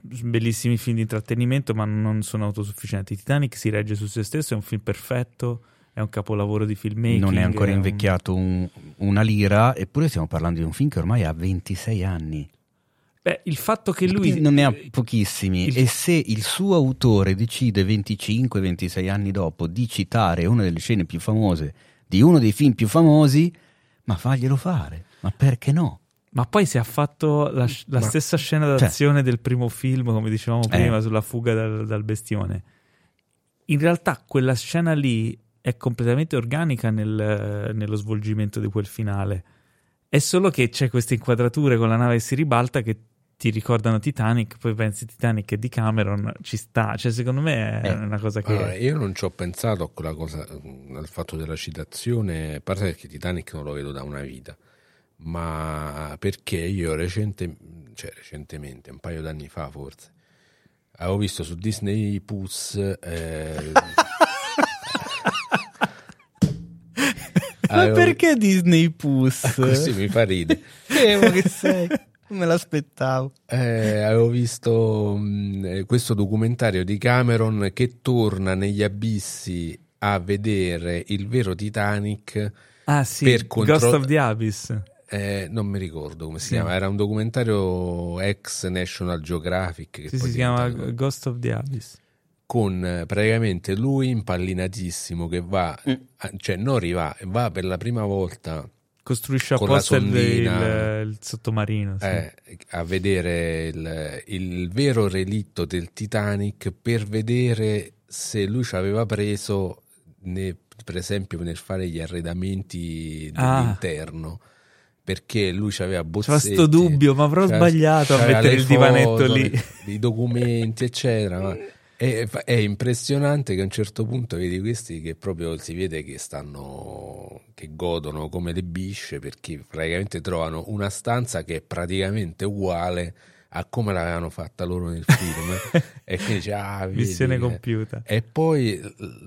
Bellissimi film di intrattenimento, ma non sono autosufficienti. Titanic si regge su se stesso, è un film perfetto, è un capolavoro di filmmaking. non è ancora un- invecchiato un- una lira, eppure stiamo parlando di un film che ormai ha 26 anni. Beh, il fatto che lui... non ne ha pochissimi il- e se il suo autore decide 25-26 anni dopo di citare una delle scene più famose di uno dei film più famosi, ma faglielo fare, ma perché no? Ma poi si è fatto la, la stessa scena d'azione del primo film, come dicevamo Eh. prima, sulla fuga dal, dal bestione. In realtà quella scena lì è completamente organica nel- nello svolgimento di quel finale. È solo che c'è queste inquadrature con la nave che si ribalta che ti ricordano Titanic, poi pensi Titanic è di Cameron, ci sta. Cioè, secondo me è Eh. una cosa che... Allora, io non ci ho pensato a quella cosa, al fatto della citazione, a parte perché Titanic non lo vedo da una vita, ma perché io recente, cioè recentemente, un paio d'anni fa forse, avevo visto su Disney Plus... eh, [LAUGHS] Ma avevo- perché Disney Plus? Così mi fa ridere. [LAUGHS] Scemo che sei, non me l'aspettavo. Eh, avevo visto mh, eh, questo documentario di Cameron che torna negli abissi a vedere il vero Titanic. Ah sì, per contro- Ghost of the Abyss. Eh, non mi ricordo come si Sì. chiama, era un documentario ex National Geographic che Sì, poi si chiama Ghost of the Abyss. con eh, praticamente lui impallinatissimo che va, Mm. cioè non riva, va per la prima volta Costruisce apposta il, sondina. il- il sottomarino. sì. eh, a vedere il, il vero relitto del Titanic per vedere se lui ci aveva preso, ne- per esempio, nel fare gli arredamenti Ah. Perché lui ci aveva C'era bozzetti. sto dubbio, ma avrò sbagliato a mettere il divanetto foto, lì. I documenti, eccetera. ma è, è impressionante che a un certo punto vedi questi che proprio si vede che stanno, che godono come le bisce perché praticamente trovano una stanza che è praticamente uguale a come l'avevano fatta loro nel film [LAUGHS] e quindi dice ah vedi, Missione eh. compiuta. e poi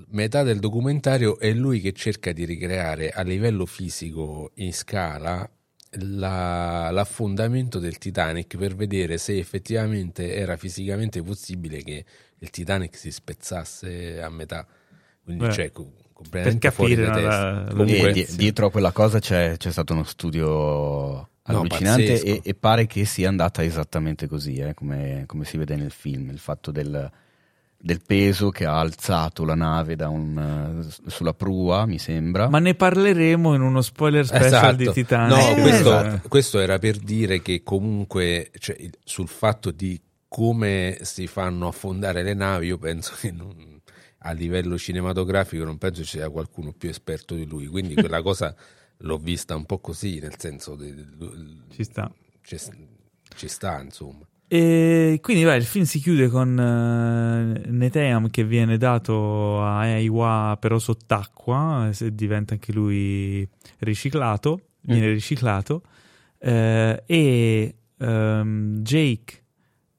metà del documentario è lui che cerca di ricreare a livello fisico in scala la- l'affondamento del Titanic per vedere se effettivamente era fisicamente possibile che il Titanic si spezzasse a metà quindi Beh, cioè per capire, fuori di no, testa. la- la Comunque- die- dietro a quella cosa c'è, c'è stato uno studio No, allucinante pazzesco. e, e pare che sia andata esattamente così, eh, come, come si vede nel film, il fatto del, del peso che ha alzato la nave da un, eh, sulla prua, mi sembra. Ma ne parleremo in uno spoiler special Esatto. di Titanic. No, Eh, questo, esatto. questo era per dire che comunque cioè, sul fatto di come si fanno affondare le navi, io penso che non- a livello cinematografico non penso ci sia qualcuno più esperto di lui. Quindi quella [LAUGHS] cosa l'ho vista un po' così, nel senso di- di- Ci sta. ci, ci sta, insomma. E quindi beh, il film si chiude con eh, Neteam che viene dato a Eiwa però sott'acqua, eh, se diventa anche lui riciclato, viene riciclato, eh, e ehm, Jake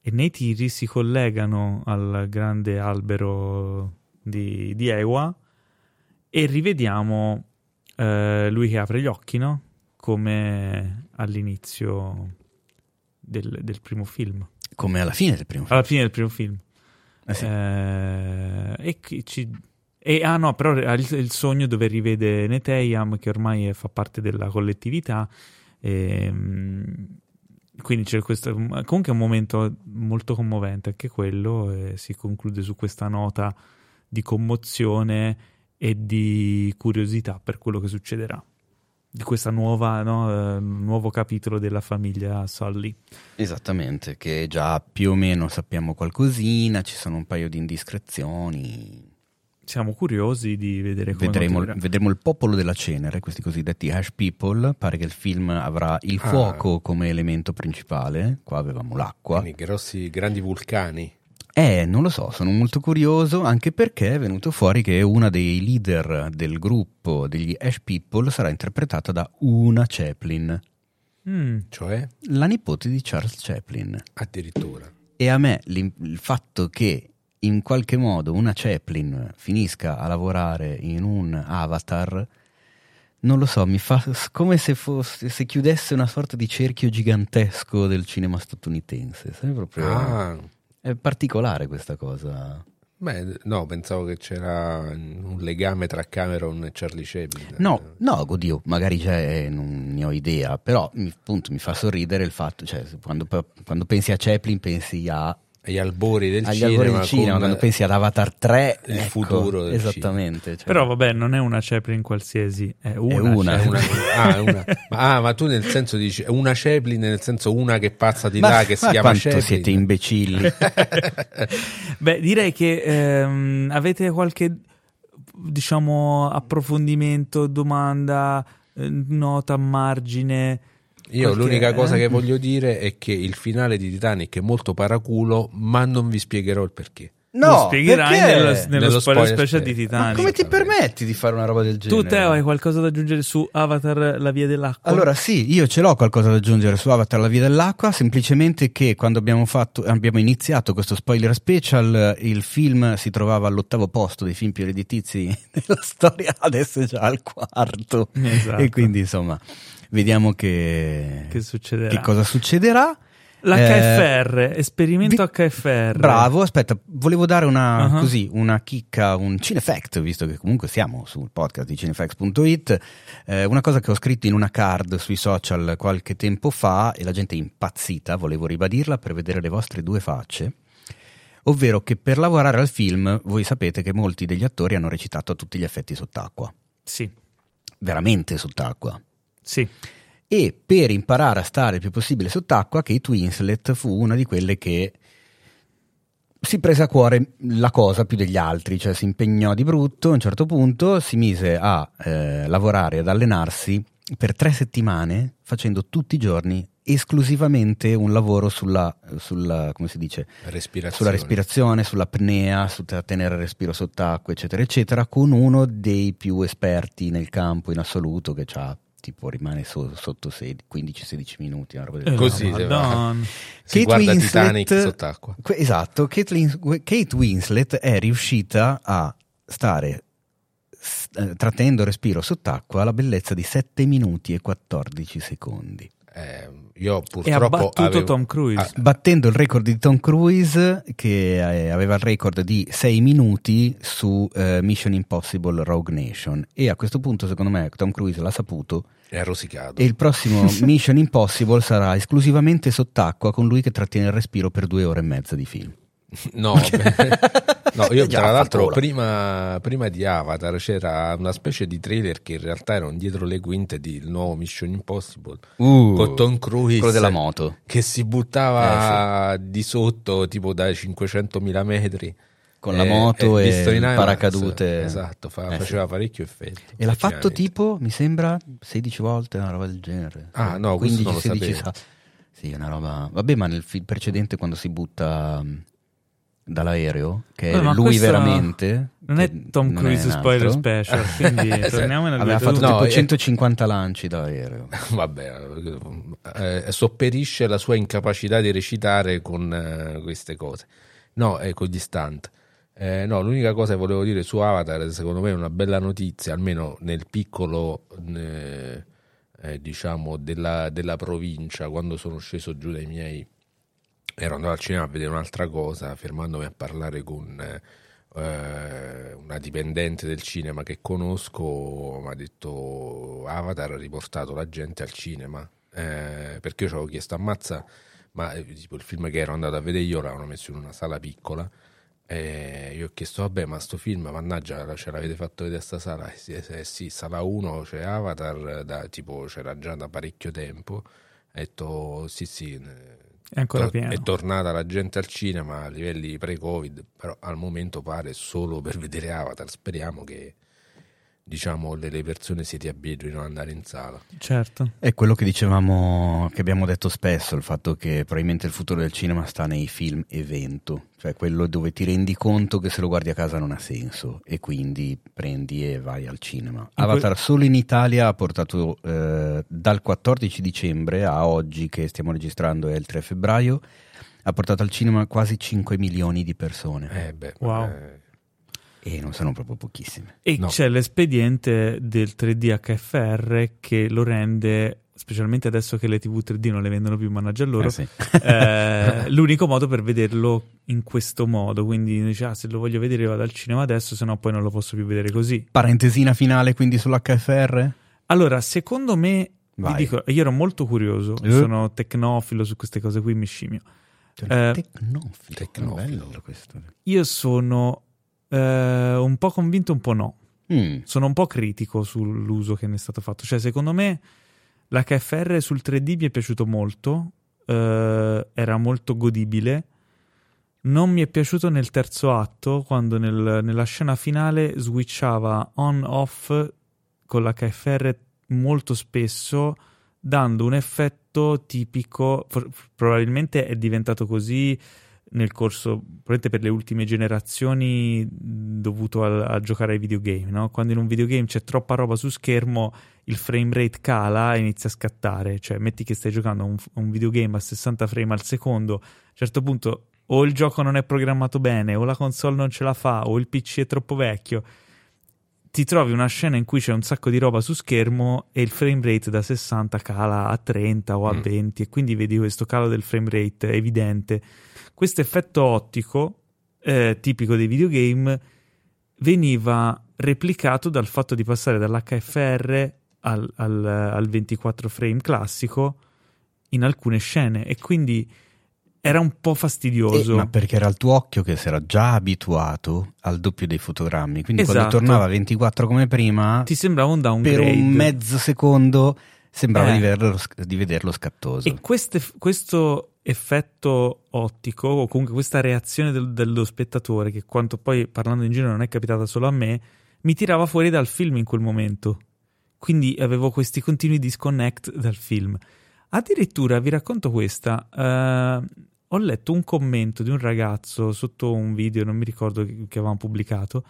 e Neytiri si collegano al grande albero di, di Eiwa e rivediamo eh, lui che apre gli occhi, no? Come all'inizio del, del primo film, Come alla fine del primo film. alla fine del primo film. Eh sì. Eh, e, ci- e- ah no, però ha il, il sogno dove rivede Neteyam che ormai è- fa parte della collettività. ehm, quindi c'è questo. Comunque è un momento molto commovente anche quello. E si conclude su questa nota di commozione e di curiosità per quello che succederà. Di questa nuova, no, eh, nuovo capitolo della famiglia Sully. Esattamente, che già più o meno sappiamo qualcosina, ci sono un paio di indiscrezioni. Siamo curiosi di vedere come Vedremo, vedremo il popolo della cenere, questi cosiddetti hash people. Pare che il film avrà il Ah. fuoco come elemento principale. Qua avevamo l'acqua. Quindi grossi, grandi vulcani. Eh, non lo so, sono molto curioso anche perché è venuto fuori che una dei leader del gruppo degli Ash People sarà interpretata da una Chaplin, Mm. Cioè, la nipote di Charles Chaplin. addirittura. E a me il fatto che in qualche modo una Chaplin finisca a lavorare in un avatar, non lo so, mi fa come se, fosse, se chiudesse una sorta di cerchio gigantesco del cinema statunitense. Sai, proprio- Ah, È particolare questa cosa. beh, no, pensavo che c'era un legame tra Cameron e Charlie Chaplin. No, no, oddio, magari c'è, non ne ho idea, però appunto mi fa sorridere il fatto, cioè quando, quando pensi a Chaplin pensi a, Agli albori del agli cinema. albori del cinema, quando pensi ad Avatar 3, il ecco, futuro del esattamente. cioè- Però vabbè, non è una Chaplin qualsiasi, è una. una. È Chaplin. una- ah, è una- ma, ah, ma tu nel senso dici una Chaplin, nel senso una che pazza di ma, là che si ma chiama quanto Chaplin. siete imbecilli. [LAUGHS] Beh, direi che ehm, avete qualche, diciamo, approfondimento, domanda, eh, nota a margine. Io Qualche- l'unica cosa eh? che voglio dire è che il finale di Titanic è molto paraculo, ma non vi spiegherò il perché. Lo spiegherai perché? nello, nello Nello spoiler spoiler special di special. Ma Titanic. come ti permetti di fare una roba del genere? Tu, Teo, hai qualcosa da aggiungere su Avatar, la via dell'acqua? Allora sì, io ce l'ho qualcosa da aggiungere su Avatar la via dell'acqua, semplicemente che quando abbiamo, fatto, abbiamo iniziato questo spoiler special il film si trovava all'ottavo posto dei film più redditizi [LAUGHS] della storia, adesso è già al quarto Esatto. e quindi insomma vediamo che, Che succederà? che cosa succederà. L'HFR, esperimento vi- HFR. Bravo, aspetta, volevo dare una, Uh-huh. così, una chicca, un cinefact, visto che comunque siamo sul podcast di cinefax.it, eh, una cosa che ho scritto in una card sui social qualche tempo fa e la gente è impazzita, volevo ribadirla per vedere le vostre due facce, ovvero che per lavorare al film voi sapete che molti degli attori hanno recitato a tutti gli effetti sott'acqua, Sì, veramente sott'acqua. Sì. E per imparare a stare il più possibile sott'acqua, Kate Winslet fu una di quelle che si prese a cuore la cosa più degli altri, cioè si impegnò di brutto, a un certo punto si mise a eh, lavorare, ad allenarsi per tre settimane, facendo tutti i giorni esclusivamente un lavoro sulla, sulla come si dice, Respirazione. sulla respirazione, sull'apnea, su te- tenere il respiro sott'acqua, eccetera, eccetera, con uno dei più esperti nel campo in assoluto che ha tipo rimane so- sotto se- 15-16 minuti. Una roba del Eh. Così, Madonna. Si Kate guarda Winslet- Titanic sott'acqua. Esatto, Kate, Lin- Kate Winslet è riuscita a stare eh, trattenendo il respiro sott'acqua alla bellezza di 7 minuti e 14 secondi. Eh, io E purtroppo ha battuto avevo- Tom Cruise. Ah, Battendo il record di Tom Cruise che eh, aveva il record di 6 minuti su eh, Mission Impossible Rogue Nation e a questo punto secondo me Tom Cruise l'ha saputo è rosicato. e il prossimo [LAUGHS] Mission Impossible sarà esclusivamente sott'acqua con lui che trattiene il respiro per due ore e mezza di film. No, [LAUGHS] [LAUGHS] no, io tra l'altro prima, prima di Avatar c'era una specie di trailer che in realtà erano dietro le quinte del nuovo Mission Impossible con Tom Cruise quello della moto. che si buttava di sotto tipo dai 500.000 metri Con la moto e in il paracadute. esatto fa- Eh, sì. faceva parecchio effetto E l'ha fatto tipo, mi sembra, 16 volte, una roba del genere. Ah, no, questo non lo 16 sapevo. sa- Sì, una roba... Vabbè, ma nel film precedente quando si butta mh, dall'aero, che è ma lui veramente... Non è Tom Cruise spoiler special, quindi [LAUGHS] torniamo nel Aveva fatto. No, tipo eh. 150 lanci dall'aereo. [LAUGHS] Vabbè, eh, sopperisce la sua incapacità di recitare con eh, queste cose. No, è con gli stunt. Eh, no, l'unica cosa che volevo dire su Avatar, secondo me è una bella notizia, almeno nel piccolo, eh, eh, diciamo, della, della provincia, quando sono sceso giù dai miei, ero andato al cinema a vedere un'altra cosa, fermandomi a parlare con eh, una dipendente del cinema che conosco, mi ha detto Avatar ha riportato la gente al cinema, eh, perché io ci avevo chiesto ammazza, ma eh, tipo il film che ero andato a vedere io l'avevano messo in una sala piccola. E io ho chiesto, vabbè, ma sto film, mannaggia, ce l'avete fatto vedere sta sala? Eh sì, eh sì, sala 1 c'è Avatar, da, tipo c'era già da parecchio tempo. Ho detto, sì, sì, eh, È ancora pieno. è tornata la gente al cinema a livelli pre-Covid, però al momento pare solo per vedere Avatar. Speriamo che diciamo le, le persone si riabituino ad andare in sala. Certo. È quello che dicevamo, che abbiamo detto spesso, il fatto che probabilmente il futuro del cinema sta nei film evento, cioè quello dove ti rendi conto che se lo guardi a casa non ha senso e quindi prendi e vai al cinema. Avatar solo in Italia ha portato eh, dal 14 dicembre a oggi che stiamo registrando è il 3 febbraio, ha portato al cinema quasi 5 milioni di persone Eh beh, Wow. eh, e non sono proprio pochissime. E No. c'è l'espediente del 3D HFR che lo rende, specialmente adesso che le TV 3D non le vendono più, mannaggia loro, Eh sì. [LAUGHS] eh, [LAUGHS] l'unico modo per vederlo in questo modo. Quindi dice, ah, se lo voglio vedere vado al cinema adesso, se no poi non lo posso più vedere così. Parentesina finale quindi sull'HFR? Allora, secondo me, dico, io ero molto curioso, Eh. sono tecnofilo su queste cose qui, mi scimmio. Eh, Tecnofilo. Tecnofilo. Bello questo. Io sono eh, un po' convinto, un po' no. Mm. sono un po' critico sull'uso che ne è stato fatto. Cioè, secondo me l'HFR sul 3D mi è piaciuto molto, eh, era molto godibile. Non mi è piaciuto nel terzo atto, quando nel- nella scena finale switchava on-off con l'HFR molto spesso, dando un effetto tipico. probabilmente è diventato così nel corso, probabilmente per le ultime generazioni, dovuto al- a, giocare ai videogame, no? Quando in un videogame c'è troppa roba su schermo, il frame rate cala e inizia a scattare. Cioè, metti che stai giocando a un, a un videogame a 60 frame al secondo, a un certo punto o il gioco non è programmato bene, o la console non ce la fa, o il PC è troppo vecchio. Ti trovi una scena in cui c'è un sacco di roba su schermo e il frame rate da 60 cala a 30 o a Mm. 20 e quindi vedi questo calo del frame rate evidente. Questo effetto ottico, eh, tipico dei videogame, veniva replicato dal fatto di passare dall'HFR al, al- al 24 frame classico in alcune scene e quindi era un po' fastidioso. Eh, ma perché era il tuo occhio che si era già abituato al doppio dei fotogrammi. Quindi quando Esatto. tornava a 24 come prima, Ti sembrava un per downgrade. un mezzo secondo sembrava Eh. di, vederlo, di vederlo scattoso. E queste- questo effetto ottico, o comunque questa reazione del- dello spettatore, che quanto poi parlando in giro non è capitata solo a me, mi tirava fuori dal film in quel momento. Quindi avevo questi continui disconnect dal film. Addirittura vi racconto questa. eh, ho letto un commento di un ragazzo sotto un video, non mi ricordo che, che avevamo pubblicato,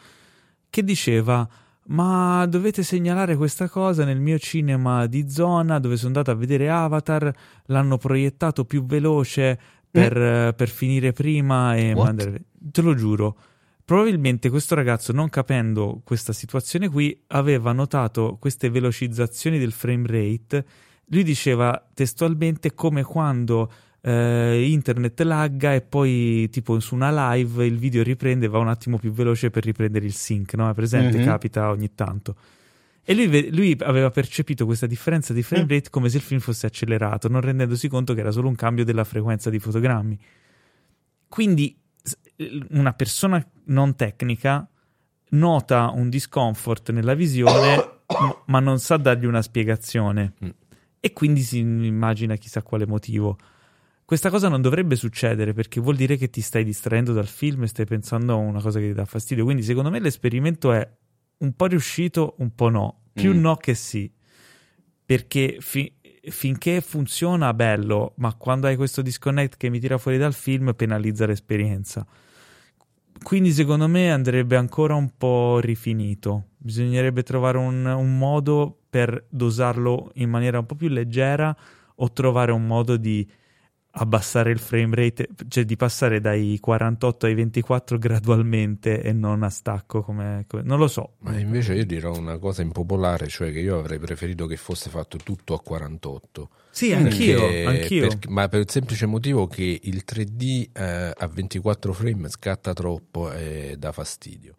che diceva: ma dovete segnalare questa cosa nel mio cinema di zona dove sono andato a vedere Avatar, l'hanno proiettato più veloce per, eh, per finire prima e What? mandare... Te lo giuro. Probabilmente questo ragazzo, non capendo questa situazione qui, aveva notato queste velocizzazioni del frame rate. Lui diceva testualmente come quando eh, internet lagga e poi tipo su una live il video riprende e va un attimo più veloce per riprendere il sync, no? È presente? Mhm. Capita ogni tanto. E lui, lui aveva percepito questa differenza di frame rate come se il film fosse accelerato, non rendendosi conto che era solo un cambio della frequenza di fotogrammi. Quindi una persona non tecnica nota un discomfort nella visione, ma non sa dargli una spiegazione. Mm. E quindi si immagina chissà quale motivo. Questa cosa non dovrebbe succedere perché vuol dire che ti stai distraendo dal film e stai pensando a una cosa che ti dà fastidio. Quindi, secondo me, l'esperimento è un po' riuscito, un po' no. Più Mm. no che sì. Perché fi- finché funziona, bello, ma quando hai questo disconnect che mi tira fuori dal film, penalizza l'esperienza. Quindi, secondo me, andrebbe ancora un po' rifinito. Bisognerebbe trovare un, un modo per dosarlo in maniera un po' più leggera o trovare un modo di abbassare il frame rate, cioè di passare dai 48 ai 24 gradualmente e non a stacco come, come- non lo so. Ma invece io dirò una cosa impopolare, cioè che io avrei preferito che fosse fatto tutto a 48. Sì, anch'io, Perché- anch'io. perché- ma per il semplice motivo che il 3D eh, a 24 frame scatta troppo e dà fastidio.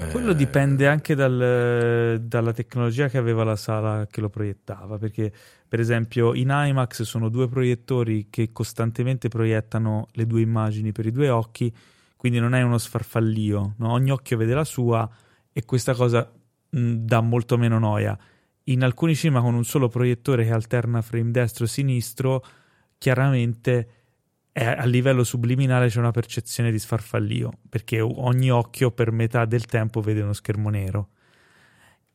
Eh, Quello dipende anche dal- dalla tecnologia che aveva la sala che lo proiettava, perché per esempio in IMAX sono due proiettori che costantemente proiettano le due immagini per i due occhi, quindi non è uno sfarfallio, no? ogni occhio vede la sua e questa cosa mh, dà molto meno noia. In alcuni cinema con un solo proiettore che alterna frame destro-sinistro, chiaramente è- a livello subliminale c'è una percezione di sfarfallio, perché ogni occhio per metà del tempo vede uno schermo nero.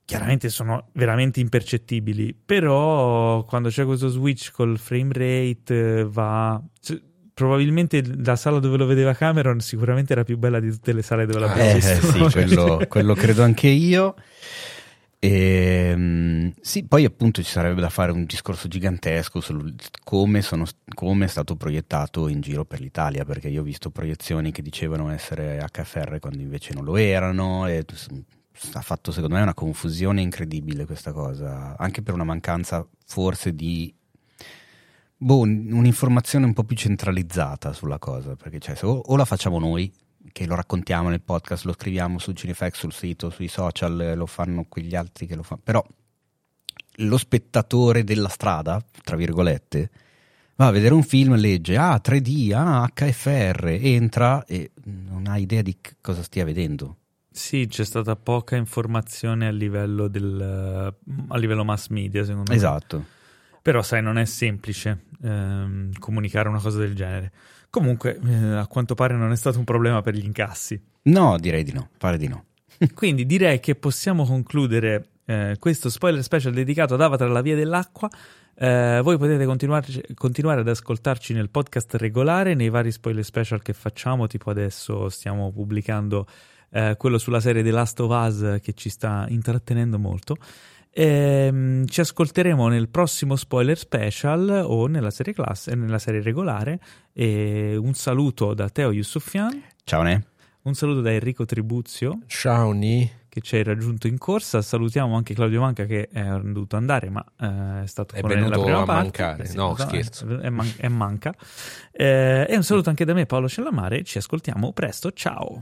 Chiaramente sono veramente impercettibili, però quando c'è questo switch col frame rate eh, va... cioè, probabilmente la sala dove lo vedeva Cameron sicuramente era più bella di tutte le sale dove l'abbiamo Eh, visto. sì, quello, quello credo anche io. Ehm, sì, poi appunto ci sarebbe da fare un discorso gigantesco su come, sono, come è stato proiettato in giro per l'Italia, perché io ho visto proiezioni che dicevano essere HFR quando invece non lo erano e ha fatto secondo me una confusione incredibile questa cosa, anche per una mancanza forse di boh, un- un'informazione un po' più centralizzata sulla cosa, perché cioè, o, o la facciamo noi, che lo raccontiamo nel podcast, lo scriviamo su Cinefx, sul sito, sui social, lo fanno quegli altri che lo fanno, però lo spettatore della strada, tra virgolette, va a vedere un film, legge, ah 3D, ah HFR, entra e non ha idea di cosa stia vedendo. Sì, c'è stata poca informazione a livello, del, a livello mass media, secondo me. Esatto. Però, sai, non è semplice ehm, comunicare una cosa del genere. Comunque, eh, a quanto pare non è stato un problema per gli incassi. No, direi di no, pare di no. [LAUGHS] Quindi direi che possiamo concludere eh, questo spoiler special dedicato ad Avatar la via dell'acqua. Eh, voi potete continuare ad ascoltarci nel podcast regolare, nei vari spoiler special che facciamo, tipo adesso stiamo pubblicando eh, quello sulla serie The Last of Us che ci sta intrattenendo molto. Ehm, ci ascolteremo nel prossimo spoiler special o nella serie, classe, nella serie regolare. E un saluto da Teo Yusufian, Ciao Ne. un saluto da Enrico Tribuzio Ciao Ni. che ci hai raggiunto in corsa. Salutiamo anche Claudio Manca che è dovuto andare, ma eh, è stato È con venuto prima a parte. mancare. Eh sì, No, scherzo. È, man- è manca. Eh, e un saluto anche da me, Paolo Cellamare. Ci ascoltiamo presto. Ciao.